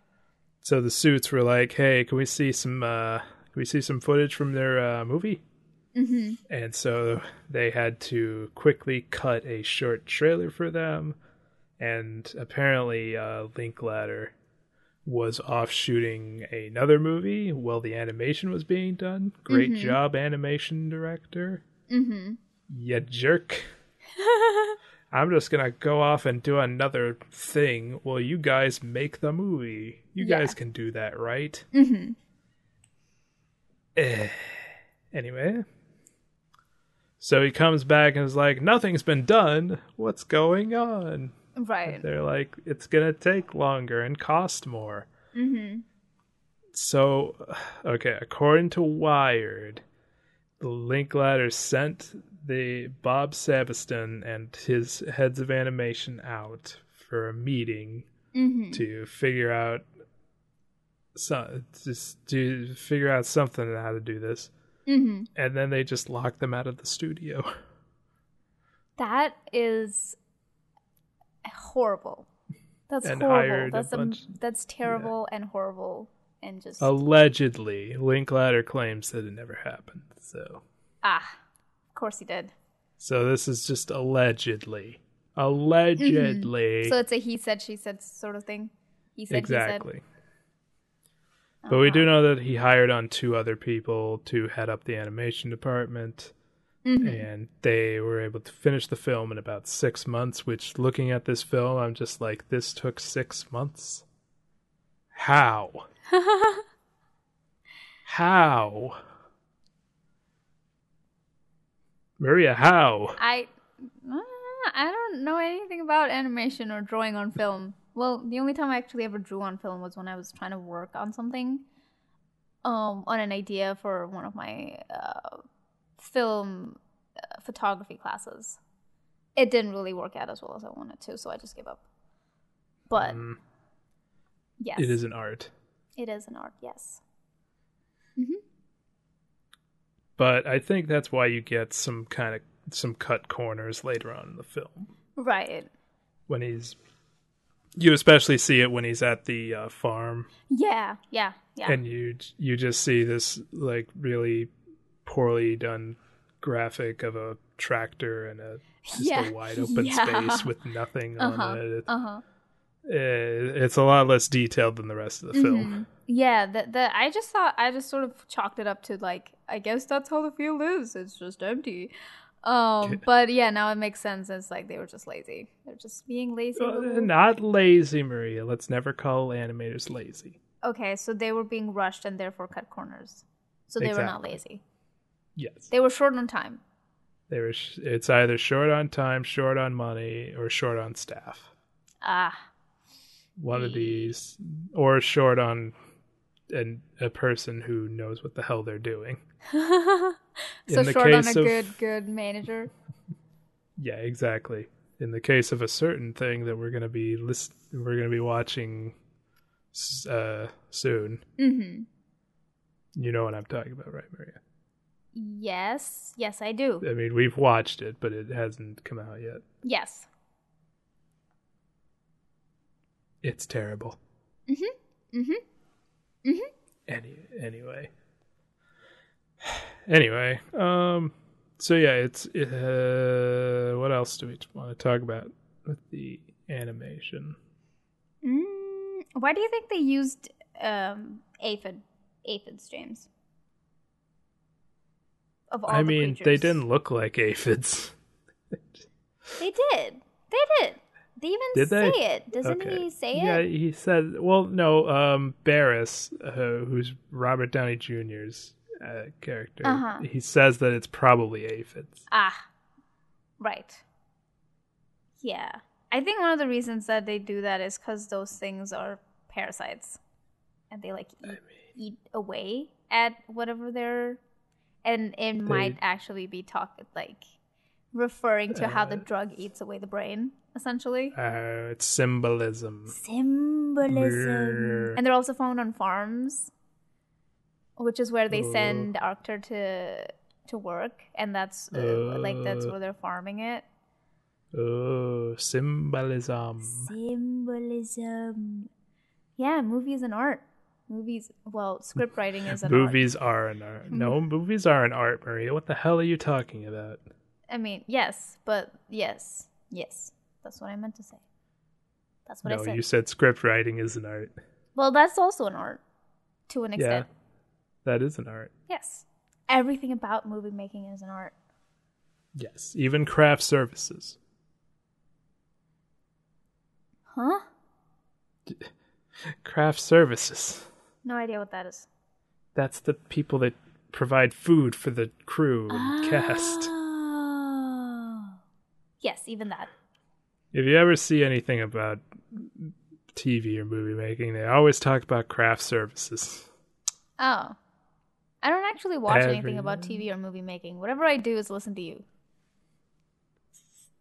So the suits were like, "Hey, can we see some? uh Can we see some footage from their uh, movie?" Mm-hmm. And so they had to quickly cut a short trailer for them. And apparently, uh, Linklater was off shooting another movie while the animation was being done. Great job, animation director. Mm-hmm. You jerk. I'm just gonna go off and do another thing while you guys make the movie. You Yeah. guys can do that, right? Mm-hmm. Eh. Anyway. So he comes back and is like, Nothing's been done. What's going on? Right. They're like, It's gonna take longer and cost more. Mm-hmm. So, okay, according to Wired, the Link Linklater sent the Bob Sabiston and his heads of animation out for a meeting Mm-hmm. to figure out so just to figure out something on how to do this Mm-hmm. and then they just locked them out of the studio That is horrible. That's And horrible. hired a That's bunch- that's terrible and horrible and just allegedly linklater claims that it never happened so ah. Of course he did. so this is just allegedly allegedly So it's a he said she said sort of thing. He said exactly he but we Uh-huh. do know that he hired on two other people to head up the animation department Mhm. and they were able to finish the film in about six months which looking at this film i'm just like this took six months how how maria how I uh, I don't know anything about animation or drawing on film. Well, the only time I actually ever drew on film was when I was trying to work on something, um, on an idea for one of my uh, film uh, photography classes. It didn't really work out as well as I wanted to, so I just gave up. But Mm, yes, it is an art It is an art. Yes. but i think that's why you get some kind of some cut corners later on in the film Right. when he's you especially see it when he's at the uh, farm Yeah. Yeah. Yeah. and you you just see this like really poorly done graphic of a tractor and a just Yeah. a wide open Yeah. space with nothing Uh-huh. on it. It- uh huh. it- It's a lot less detailed than the rest of the film. Mhm. Yeah, the the I just thought I just sort of chalked it up to like I guess that's how the field is. It's just empty. Um, but yeah, now it makes sense. It's like they were just lazy. They're just being lazy. Uh, not lazy, Maria. Let's never call animators lazy. Okay, so they were being rushed and therefore cut corners. So they were not lazy. Yes. They were short on time. They were. Sh- it's either short on time, short on money, or short on staff. Ah, One of these, or short on an, a person who knows what the hell they're doing. so the short on a of- good good manager. Yeah, exactly. In the case of a certain thing that we're gonna be list, we're gonna be watching uh, soon. Mm-hmm. You know what I'm talking about, right, Maria? Yes, yes, I do. I mean, we've watched it, but it hasn't come out yet. Yes. It's terrible. Mm-hmm. Mm-hmm. Any anyway. Anyway, um, so yeah, it's uh, what else do we want to talk about with the animation? Mm, why do you think they used um aphid aphids, James? Of all I the mean, they didn't look like aphids. They did. They did. They even Did say they? it. Doesn't Okay. he say Yeah, it? Yeah, he said. Well, no, um, Barris, uh, who's Robert Downey Jr.'s uh, character, Uh-huh. he says that it's probably aphids. Ah, right. Yeah, I think one of the reasons that they do that is because those things are parasites, and they like eat, eat away at whatever they're, and it might actually be talk like referring to how the Uh, drug eats away the brain, essentially. Uh, it's symbolism. Symbolism, and they're also found on farms, which is where they Oh. send Arctor to to work, and that's uh, like that's Uh. where they're farming it. Oh, symbolism. Symbolism. Yeah, movies and art. Movies, well, script writing is an art. Movies are an art. No, mm-hmm. movies are an art, Maria. What the hell are you talking about? I mean, yes, but yes, yes. That's what I meant to say. That's what I no, said. you said script writing is an art. Well, that's also an art to an extent. Yeah, that is an art. Yes. Everything about movie making is an art. Yes, even craft services. Huh? Craft services. No idea what that is. That's the people that provide food for the crew and oh. cast. Oh. Yes, even that. If you ever see anything about TV or movie making, they always talk about craft services. Oh. I don't actually watch anything about TV or movie making. Whatever I do is listen to you.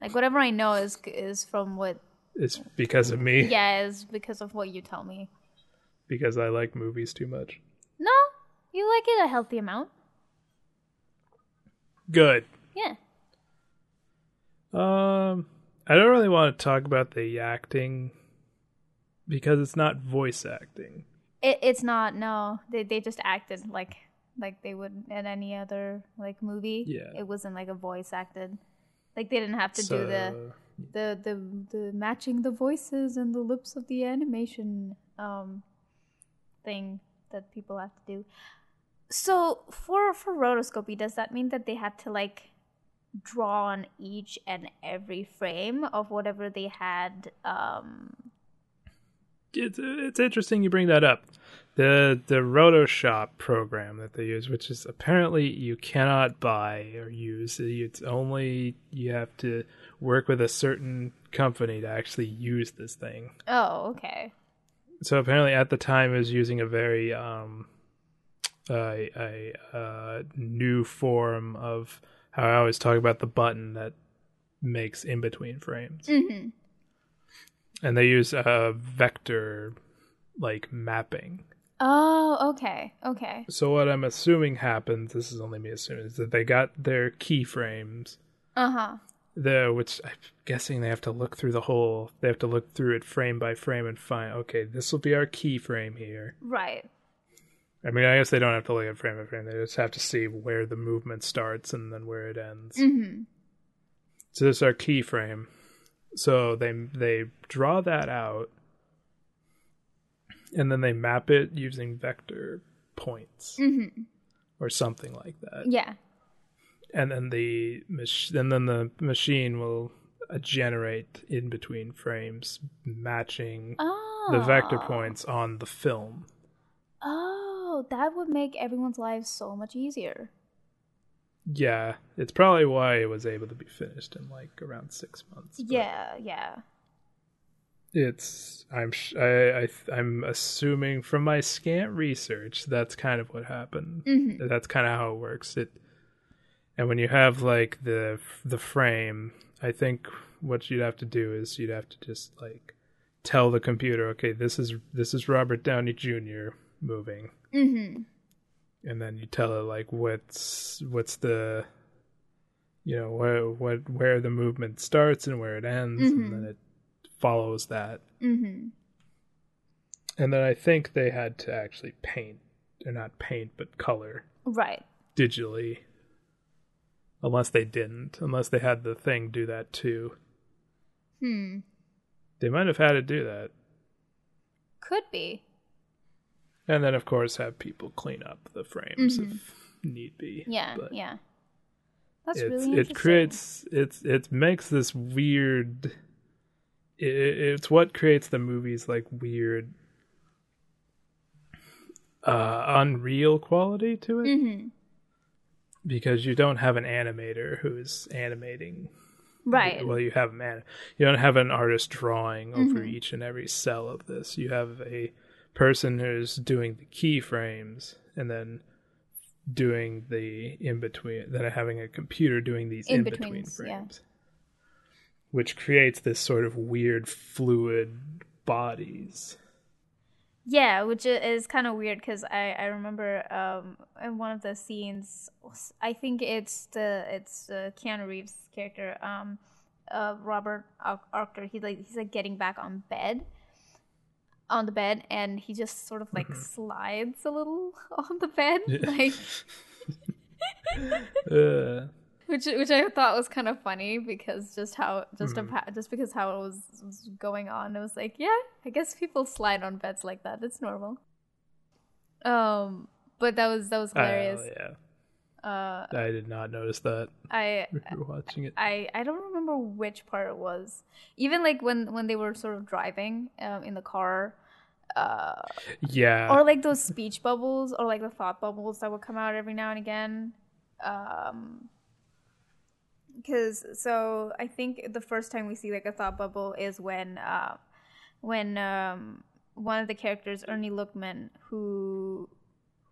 Like whatever I know is is from what It's because of me. yeah, is because of what you tell me. Because I like movies too much. No, you like it a healthy amount. Good. Yeah. Um, I don't really want to talk about the acting because it's not voice acting. It, it's not no. They they just acted like like they would in any other like movie. Yeah. It wasn't like a voice acted. Like they didn't have to do the the the the matching the voices and the lips of the animation um thing that people have to do. So for for rotoscopy, does that mean that they had to like draw on each and every frame of whatever they had um it's it's interesting you bring that up. The the Rotoshop program that they use, which is apparently you cannot buy or use. It's only you have to work with a certain company to actually use this thing. oh okay So apparently, at the time, it was using a very um, a, a, uh new form of how I always talk about the button that makes in between frames, mm-hmm. and they use a vector like mapping. oh okay okay So what I'm assuming happens, this is only me assuming, is that they got their keyframes uh-huh there, which I'm guessing they have to look through the whole. They have to look through it frame by frame and find. Okay, this will be our keyframe here. right I mean, I guess they don't have to look at frame by frame. They just have to see where the movement starts and then where it ends. mm-hmm. So this is our keyframe. So they they draw that out, and then they map it using vector points Mm-hmm. or something like that. yeah And then the mach- and then the machine will uh, generate in between frames, matching oh the vector points on the film. Oh, that would make everyone's lives so much easier. Yeah, it's probably why it was able to be finished in like around six months. Yeah, yeah. it's I'm sh- I, I I'm assuming from my scant research that's kind of what happened. hmm That's kind of how it works. It and when you have like the the frame, I think what you'd have to do is you'd have to just like tell the computer, okay, this is this is Robert Downey Jr. moving, hmm and then you tell it like what's what's the you know where what where the movement starts and where it ends, Mhm. and then it follows that. hmm And then I think they had to actually paint, or not paint, but color Right. digitally. Unless they didn't, unless they had the thing do that too. Hmm. They might have had to do that. Could be. And then, of course, have people clean up the frames if need be. Yeah, But yeah. That's really it creates it's it makes this weird. It, it's what creates the movies like weird, uh, unreal quality to it. hmm because you don't have an animator who's animating. Right. Well, you have man. You don't have an artist drawing over Mhm. each and every cell of this. You have a person who's doing the keyframes and then doing the in between. Then having a computer doing these in between In-betweens, yeah. frames, which creates this sort of weird fluid bodies. Yeah, which is kind of weird because I, I remember um, in one of the scenes, I think it's the it's uh, Keanu Reeves' character, um, uh, Robert Ar- He's like he's like getting back on bed, on the bed, and he just sort of like slides a little on the bed, like Uh, which which I thought was kind of funny because just how just Mhm. of, just because how it was, was going on, it was like, yeah, I guess people slide on beds like that. It's normal. Um, but that was that was hilarious. oh, yeah, Uh, I did not notice that. I watching it. I I don't remember which part it was. Even like when when they were sort of driving um, in the car. Uh, Yeah. or like those speech bubbles or like the thought bubbles that would come out every now and again um because so i think the first time we see like a thought bubble is when uh when um one of the characters ernie luckman who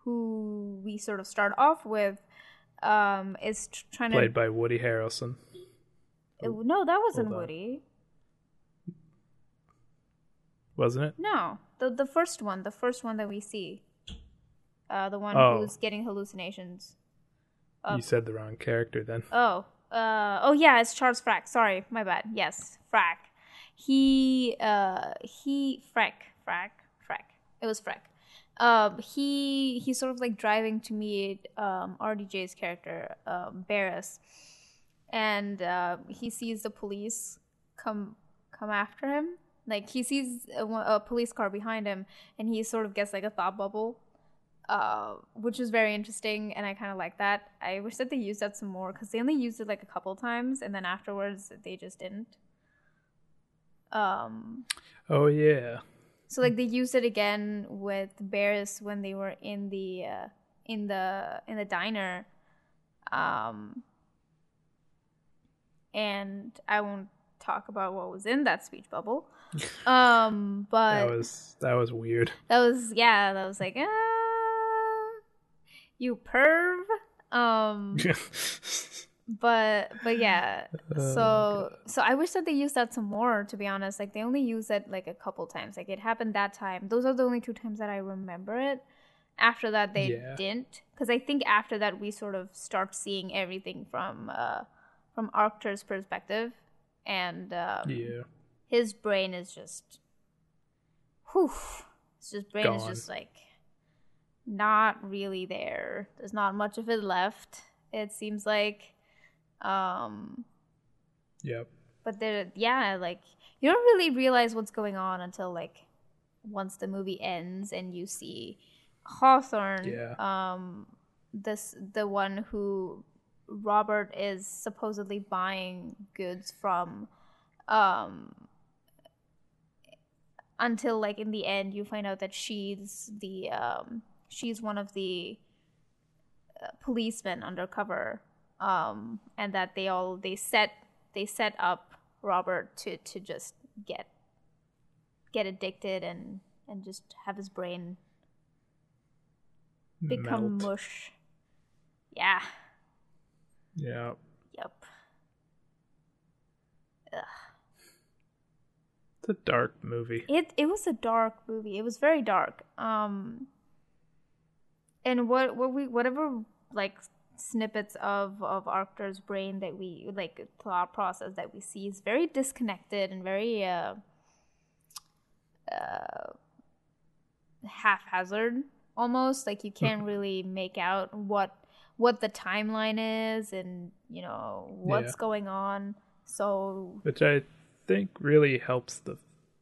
who we sort of start off with um is tr- trying played to played by Woody Harrelson. no that wasn't woody Wasn't it? no the the first one the first one that we see uh the one Oh. who's getting hallucinations Uh, you said the wrong character then. Oh, uh, oh yeah, it's Charles Frack. Sorry, my bad. Yes, Frack. He, uh, he, Frack, Frack, Frack. It was Frack. Um, he, he's sort of like driving to meet um, RDJ's character, um, Barris, and uh, he sees the police come come after him. Like he sees a, a police car behind him, and he sort of gets like a thought bubble uh, which was very interesting, and I kind of like that. I wish that they used that some more because they only used it like a couple times, and then afterwards they just didn't. Um, Oh yeah. so like they used it again with Barris when they were in the uh, in the in the diner, um, and I won't talk about what was in that speech bubble. Um, but that was that was weird. that was yeah that was like ah, you perv. Um but but yeah. Oh, so so i wish that they used that some more to be honest. Like they only used it like a couple times. Like it happened that time. Those are the only two times that i remember it. After that they Yeah. didn't. Because i think after that we sort of start seeing everything from uh from arctor's perspective. And um, yeah. his brain is just whew. His brain is just like not really there there's not much of it left it seems like um Yep. but there yeah like you don't really realize what's going on until like once the movie ends and you see Hawthorne Yeah. um this the one who Robert is supposedly buying goods from um until like in the end you find out that she's the um she's one of the uh, policemen undercover, um, and that they all they set they set up Robert to to just get get addicted and and just have his brain become Melt. mush. Yeah. Yeah. Yep. It's a dark movie. It it was a dark movie. It was very dark. Um and what what we whatever like snippets of of Arctor's brain that we like thought process that we see is very disconnected and very uh uh haphazard almost like you can't really make out what what the timeline is and you know what's Yeah. going on so which I think really helps the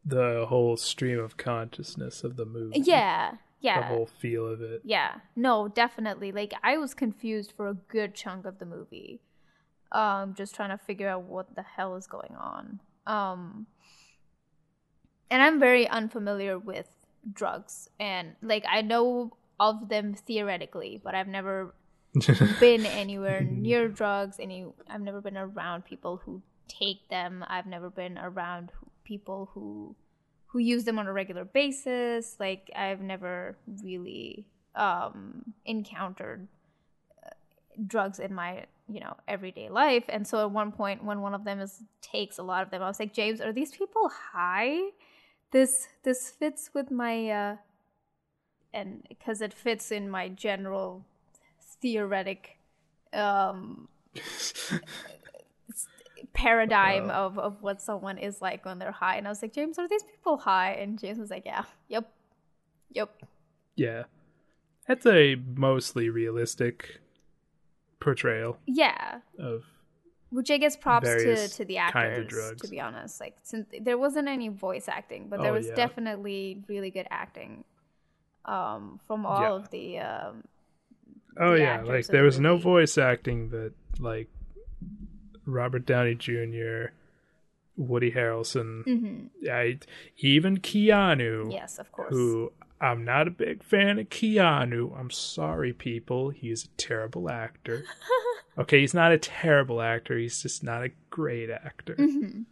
the whole stream of consciousness of the movie. yeah the yeah whole feel of it. Yeah, no, definitely. Like I was confused for a good chunk of the movie. Um just trying to figure out what the hell is going on. Um and I'm very unfamiliar with drugs and like I know of them theoretically, but I've never been anywhere near drugs any I've never been around people who take them. I've never been around people who who use them on a regular basis. Like I've never really um, encountered uh, drugs in my you know everyday life. And so at one point, when one of them is takes a lot of them, I was like, James, are these people high? This this fits with my uh, and because it fits in my general theoretic um paradigm Wow. of, of what someone is like when they're high. And I was like, James, are these people high? And James was like, Yeah, yep, yep. yeah. That's a mostly realistic portrayal Yeah. of Which I guess props to, to the actors, drugs. to be honest. Like, since there wasn't any voice acting, but there Oh, was yeah. definitely really good acting um, from all Yeah. of the. Um, Oh the yeah, like there the was no voice acting, but like Robert Downey Jr., Woody Harrelson, mhm. I even Keanu, Yes, of course. who I'm not a big fan of Keanu. I'm sorry, people. He's a terrible actor. okay, he's not a terrible actor. He's just not a great actor. Mhm.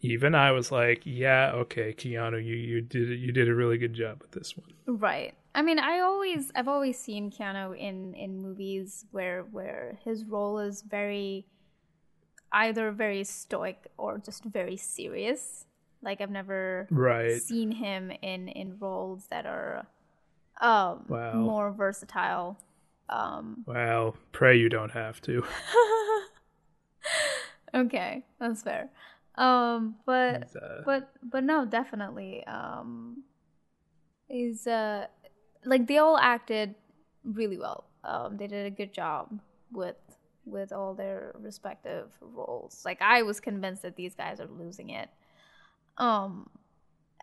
Even I was like, yeah, okay, Keanu, you you did you did a really good job with this one. Right. I mean, I always I've always seen Keanu in in movies where where his role is very either very stoic or just very serious. Like I've never Right. seen him in in roles that are um Wow. more versatile. Um Well, pray you don't have to. okay, that's fair. Um but uh, but but no definitely um is uh like they all acted really well um they did a good job with with all their respective roles like i was convinced that these guys are losing it um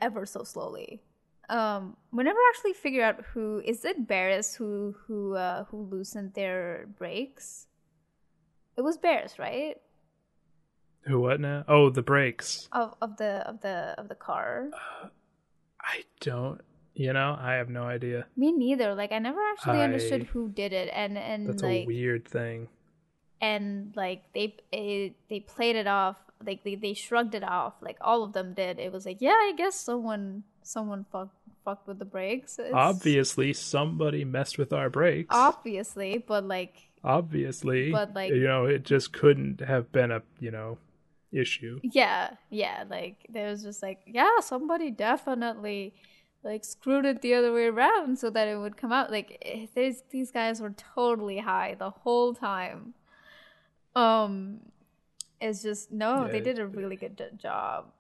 ever so slowly um we never actually figure out who is it Barris who who uh who loosened their brakes it was Barris right Who what now? Oh, the brakes. of of the of the of the car I don't. You know, I have no idea. Me neither. Like I never actually understood who did it, and and That's like a weird thing. And like they it, they played it off, like they they shrugged it off, like all of them did. It was like, yeah, I guess someone someone fucked fucked with the brakes. It's- Obviously, somebody messed with our brakes. obviously, but like Obviously, But, like- you know, it just couldn't have been a you know issue. yeah, yeah, like there was just like yeah, somebody definitely like screwed it the other way around so that it would come out. Like eh, there's these guys were totally high the whole time. Um, it's just no, they did a really good job.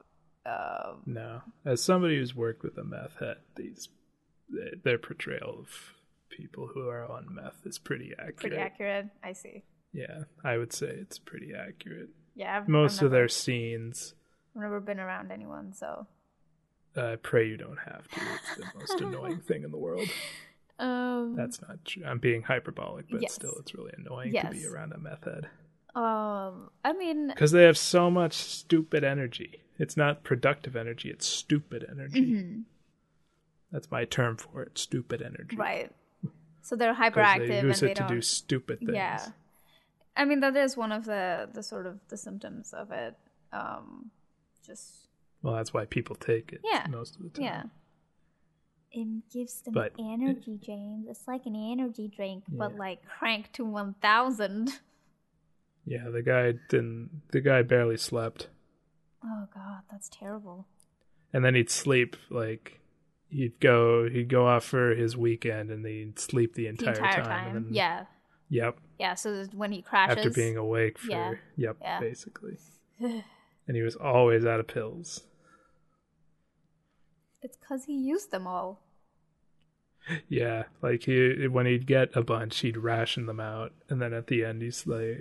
Um, No, as somebody who's worked with a meth head, these their- portrayal of people who are on meth is pretty accurate. pretty accurate. I see. Yeah, I would say it's pretty accurate. Yeah, I've, Most I've of never, their scenes, I've never been around anyone, so I pray you don't have to. It's the most annoying thing in the world. um, That's not true. I'm being hyperbolic, but Yes. still, it's really annoying to be around a meth head um, I mean, because they have so much stupid energy. It's not productive energy; it's stupid energy. mhm, That's my term for it: stupid energy. right. So they're hyperactive they and use they it to don't. do stupid things. Yeah. I mean that is one of the the sort of the symptoms of it. Um, just Well, that's why people take it. Yeah. Most of the time. yeah. It gives them But- energy, James. It's like an energy drink, but like cranked to one thousand. Yeah. The guy didn't. The guy barely slept, Oh god, that's terrible. and then he'd sleep like. He'd go. He'd go off for his weekend, and he'd sleep the The entire, entire time. time. and then- Yeah. Yep. Yeah. So when he crashes, After being awake for. Yeah. Yep. Yeah. Basically. and he was always out of pills. it's because he used them all. Yeah, like he when he'd get a bunch, he'd ration them out, and then at the end, he's like,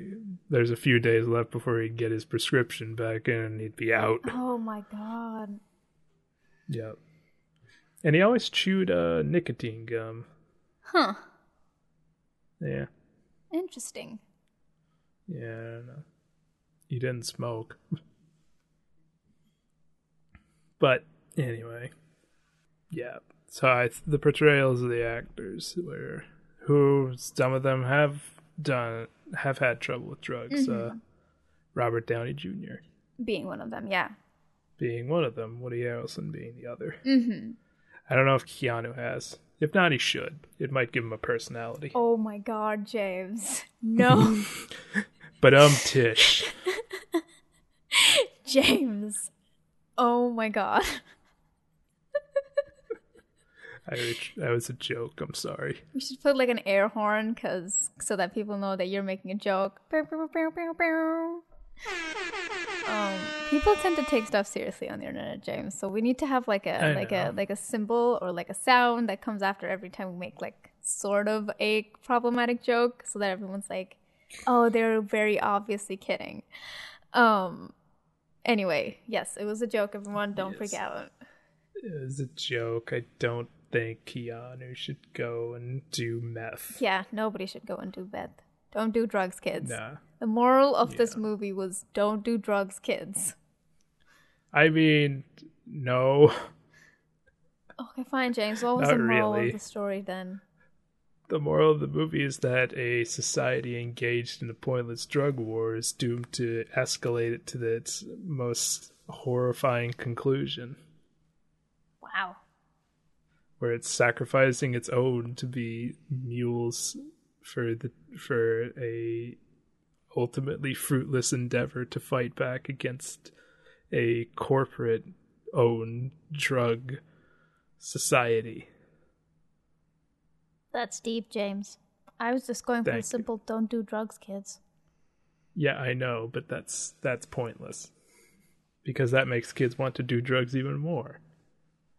"There's a few days left before he'd get his prescription back in, and he'd be out." Oh my god. Yep. And he always chewed uh, nicotine gum. Huh. Yeah, Interesting. yeah. I don't know. He didn't smoke, but anyway, yeah. So I, the portrayals of the actors were who some of them have done have had trouble with drugs. Uh, Robert Downey Jr. Being one of them, yeah. being one of them, Woody Harrelson being the other. Mm-hmm. I don't know if Keanu has. If not, he should. It might give him a personality. Oh my god, James. No, But um, Tish. James. Oh my god. I, that was a joke. I'm sorry. We should put like an air horn, cause so that people know that you're making a joke. Um, people tend to take stuff seriously on the internet, James. So we need to have like a I like a like a symbol or like a sound that comes after every time we make like sort of a problematic joke, so that everyone's like, "Oh, they're very obviously kidding." Um. Anyway, yes, it was a joke. Everyone, don't freak out. It was a joke. I don't think Keanu should go and do meth. Yeah, nobody should go and do meth. Don't do drugs, kids. Nah. The moral of this movie was don't do drugs, kids. I mean, no. Okay, fine, James. What was Not the moral really. of the story then? The moral of the movie is that a society engaged in a pointless drug war is doomed to escalate it to its most horrifying conclusion, Wow. Where it's sacrificing its own to be mules for the for a ultimately fruitless endeavor to fight back against a corporate owned drug society. That's deep, James. I was just going for Thank the you. simple don't do drugs, kids. Yeah, I know, but that's that's pointless. Because that makes kids want to do drugs even more.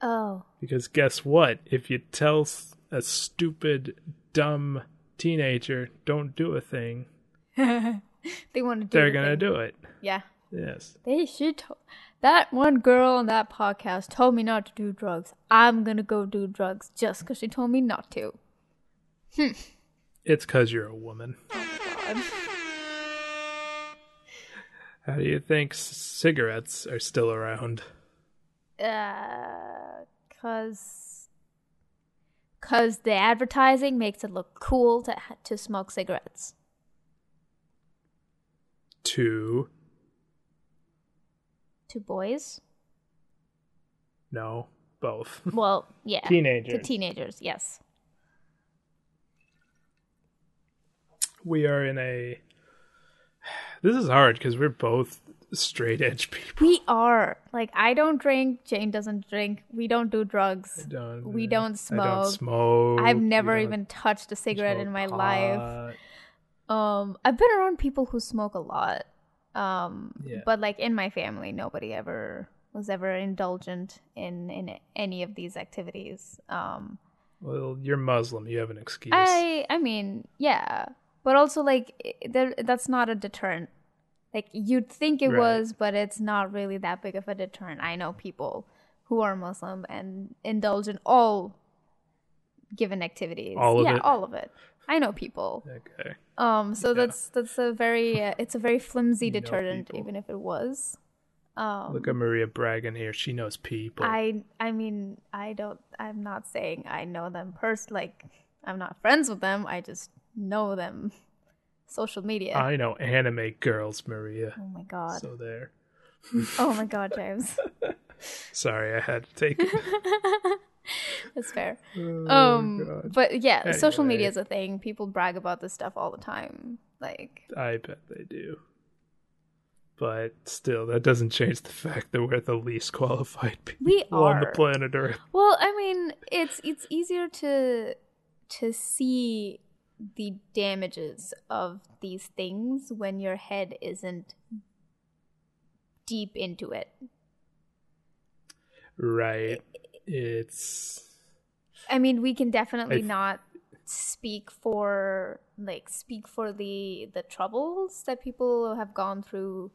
Oh. Because guess what? If you tell a stupid, dumb teenager don't do a thing, they want to do they're gonna do it. Yeah. Yes. They should. To- that one girl on that podcast told me not to do drugs. I'm gonna go do drugs just because she told me not to. Hmm. It's because you're a woman. God. How do you think cigarettes are still around? Uh, cause, cause the advertising makes it look cool to to smoke cigarettes. Two. To boys, No, both. well, yeah, Teenagers. to teenagers, yes. we are in a. This is hard because we're both straight edge people. We are like I don't drink. Jane doesn't drink. We don't do drugs. Don't, We don't smoke. I don't smoke. I've never even touched a cigarette in my life. Um, I've been around people who smoke a lot. Um, Yeah. but like in my family, nobody ever was ever indulgent in in any of these activities. Um, Well, you're Muslim. You have an excuse. I I mean, yeah, but also like i- there that's not a deterrent. Like you'd think it Right. was, but it's not really that big of a deterrent. I know people who are Muslim and indulge in all given activities. All of yeah, it? all of it. I know people. Okay. Um, so Yeah. that's that's a very uh, it's a very flimsy You deterrent, even if it was. Um, Look at Maria bragging here. She knows people. I I mean I don't I'm not saying I know them pers like I'm not friends with them. I just know them. Social media. I know anime girls, Maria. oh my god. So there. oh my god, James. Sorry, I had to take it. That's fair. Oh, Um, God. but yeah, social media is a thing. People brag about this stuff all the time. Like, I bet they do. But still, that doesn't change the fact that we're the least qualified people on the planet Earth. Well, I mean, it's it's easier to to see the damages of these things when your head isn't deep into it. Right. It's I mean, we can definitely th- not speak for like speak for the the troubles that people have gone through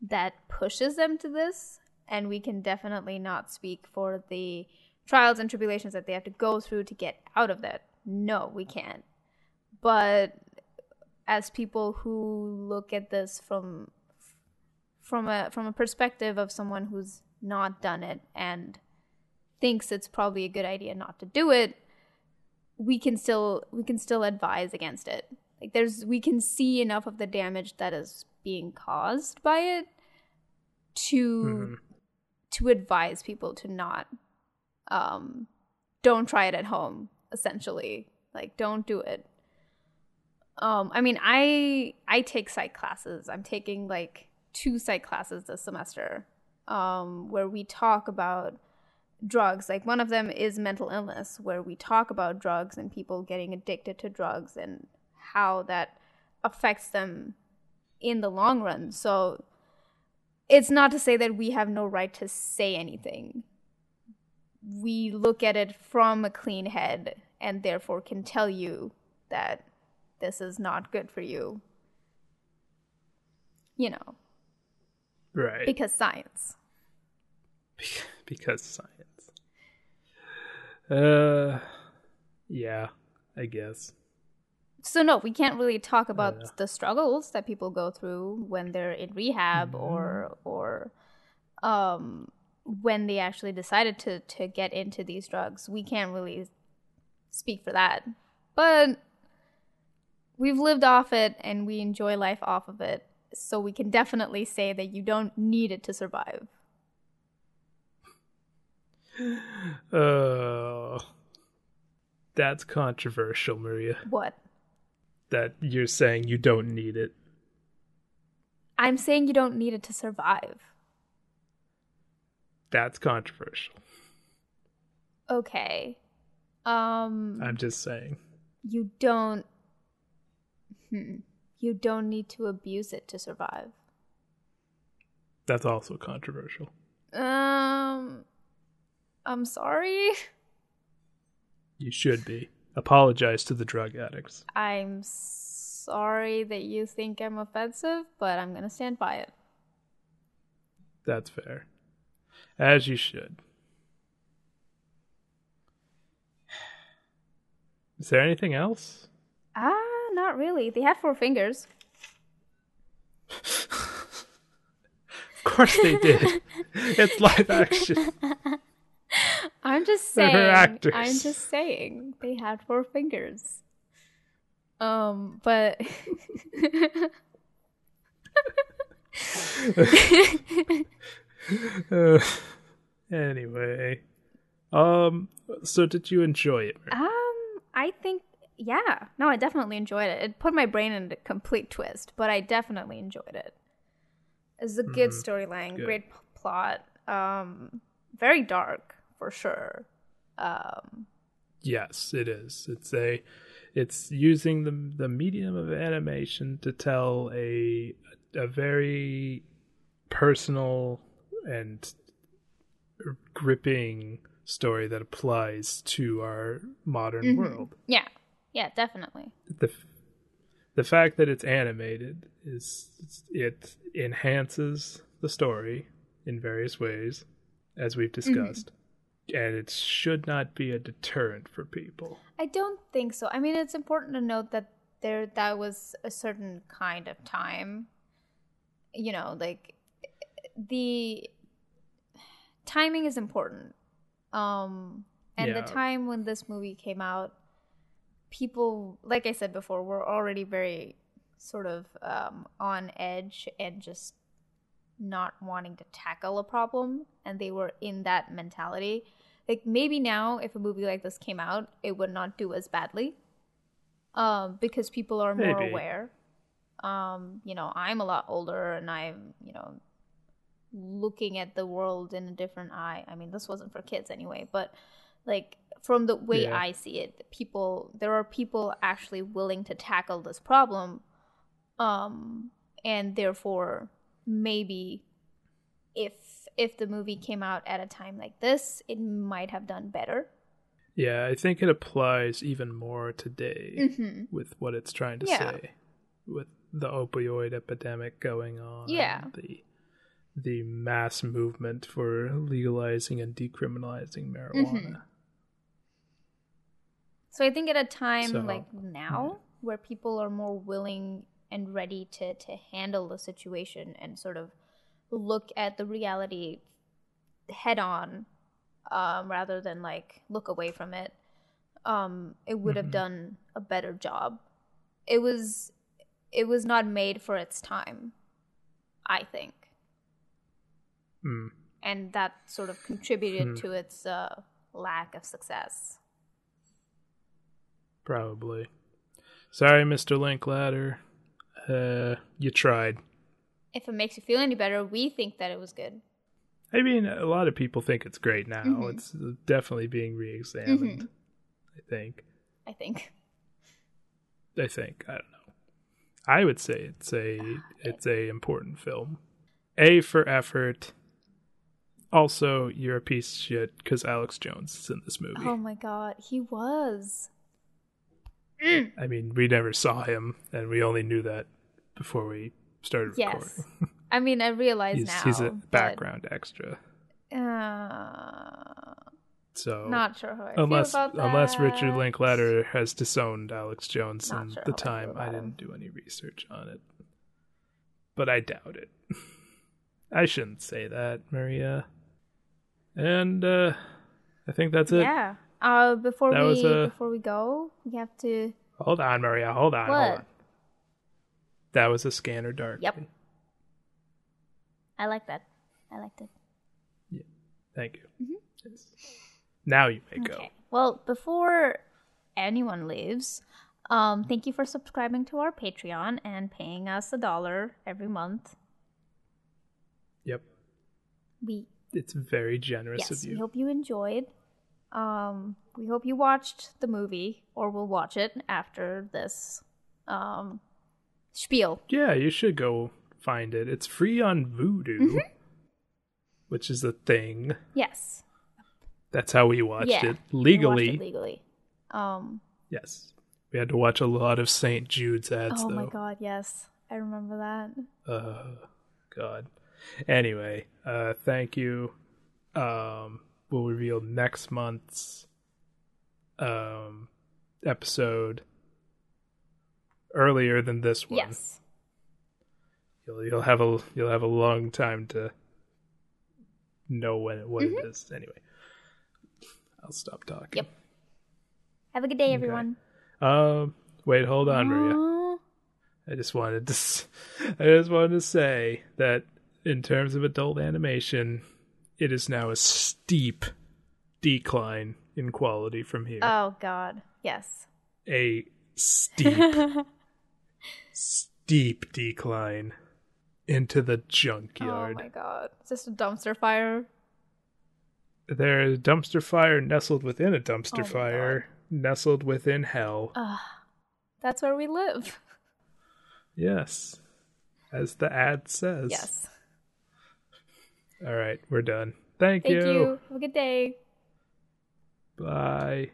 that pushes them to this and we can definitely not speak for the trials and tribulations that they have to go through to get out of that. No, we can't. But as people who look at this from from a from a perspective of someone who's not done it and thinks it's probably a good idea not to do it we can still we can still advise against it. Like there's we can see enough of the damage that is being caused by it to Mhm. to advise people to not um don't try it at home essentially. Like don't do it um i mean i i take psych classes. I'm taking like two psych classes this semester um where we talk about drugs. Like one of them is mental illness where we talk about drugs and people getting addicted to drugs and how that affects them in the long run. So it's not to say that we have no right to say anything. We look at it from a clean head and therefore can tell you that this is not good for you. You know. Right. Because science. Because science. Uh, yeah, I guess. so no we can't really talk about Yeah. the struggles that people go through when they're in rehab or or um when they actually decided to to get into these drugs. We can't really speak for that. But we've lived off it and we enjoy life off of it so we can definitely say that you don't need it to survive Uh, that's controversial, Maria. what That you're saying you don't need it. i'm saying you don't need it to survive That's controversial. okay um I'm just saying. you don't hmm, you don't need to abuse it to survive That's also controversial. um i'm sorry You should be. Apologize to the drug addicts. i'm sorry that you think i'm offensive but i'm gonna stand by it That's fair. As you should. Is there anything else? ah not really they have four fingers Of course they did. it's live action. i'm just They're saying actors. i'm just saying they had four fingers um but Uh, anyway, um, so did you enjoy it? Um, I think yeah. No, I definitely enjoyed it. It put my brain in a complete twist, but I definitely enjoyed it. It's a good storyline, great p- plot. Um, very dark for sure. Um, Yes, it is. It's a, it's using the the medium of animation to tell a a very personal and gripping story that applies to our modern world. yeah, yeah, definitely. the the fact that it's animated is it enhances the story in various ways as we've discussed and it should not be a deterrent for people I don't think so. I mean, it's important to note that there that was a certain kind of time. You know, like the timing is important. Um and Yeah. the time when this movie came out people, like I said before, were already very sort of um, on edge and just not wanting to tackle a problem, and they were in that mentality. Like maybe now, if a movie like this came out, it would not do as badly, um, because people are more Maybe. aware. Um, you know, I'm a lot older, and I'm you know looking at the world in a different eye. I mean, this wasn't for kids anyway, but like from the way Yeah. I see it, people there are people actually willing to tackle this problem um and therefore maybe if if the movie came out at a time like this, it might have done better. Yeah, I think it applies even more today Mhm. with what it's trying to Yeah. say, with the opioid epidemic going on. Yeah. The the mass movement for legalizing and decriminalizing marijuana. Mm-hmm. So I think at a time So- like now where people are more willing and ready to to handle the situation and sort of look at the reality head on um, rather than like look away from it um, it would have Mhm. done a better job it was it was not made for its time i think Hmm. and that sort of contributed Hmm. to its uh, lack of success Probably. Sorry, Mr. Linklater. Uh, you tried. if it makes you feel any better we think that it was good I mean, a lot of people think it's great now. Mhm. It's definitely being re-examined. Mhm. I think. i think I think. I don't know. I would say it's a it's a important film. A for effort. Also, you're a piece of shit because Alex Jones is in this movie. oh my god he was I mean, we never saw him, and we only knew that before we started yes recording. i mean i realize He's, now he's a but, background extra. uh, So not sure how I unless feel about unless Richard. Linklater has disowned Alex Jones Not in sure the how I time, I, didn't do any research on it. But I doubt it. I shouldn't say that, Maria. And uh I think that's it. yeah uh before That we a- before we go we have to Hold on, Maria. Hold on. What? Hold on. That was a scanner dark. Yep. i like that i liked it Yeah. Thank you. Yes. Now you may go. Mm-hmm. Okay. Well, before anyone leaves, um, thank you for subscribing to our Patreon and paying us a dollar every month. Yep. We It's very generous yes, of you. we hope you enjoyed. Um, we hope you watched the movie or will watch it after this um, spiel. Yeah, you should go find it. It's free on Vudu, Mm-hmm. which is a thing. Yes. That's how we watched Yeah, it we legally. watched it legally. Um, Yes, we had to watch a lot of St. Jude's ads oh though. my god, yes, I remember that. Uh, God. Anyway, uh, thank you. Um, we'll reveal next month's um episode earlier than this one. Yes. You'll you'll have a you'll have a long time to know when it, what Mm-hmm. it is. Anyway, I'll stop talking. Yep. Have a good day, everyone. Um. Wait. Hold on, Maria. I just wanted to. I just wanted to say that in terms of adult animation, it is now a steep decline in quality from here. Oh God, yes. a steep, steep decline into the junkyard. Oh my God, it's just a dumpster fire. There's a dumpster fire nestled within a dumpster Oh fire, nestled within hell. Ugh, that's where we live. Yes. As the ad says. Yes. All right, we're done. Thank, Thank you. Have a good day. Bye.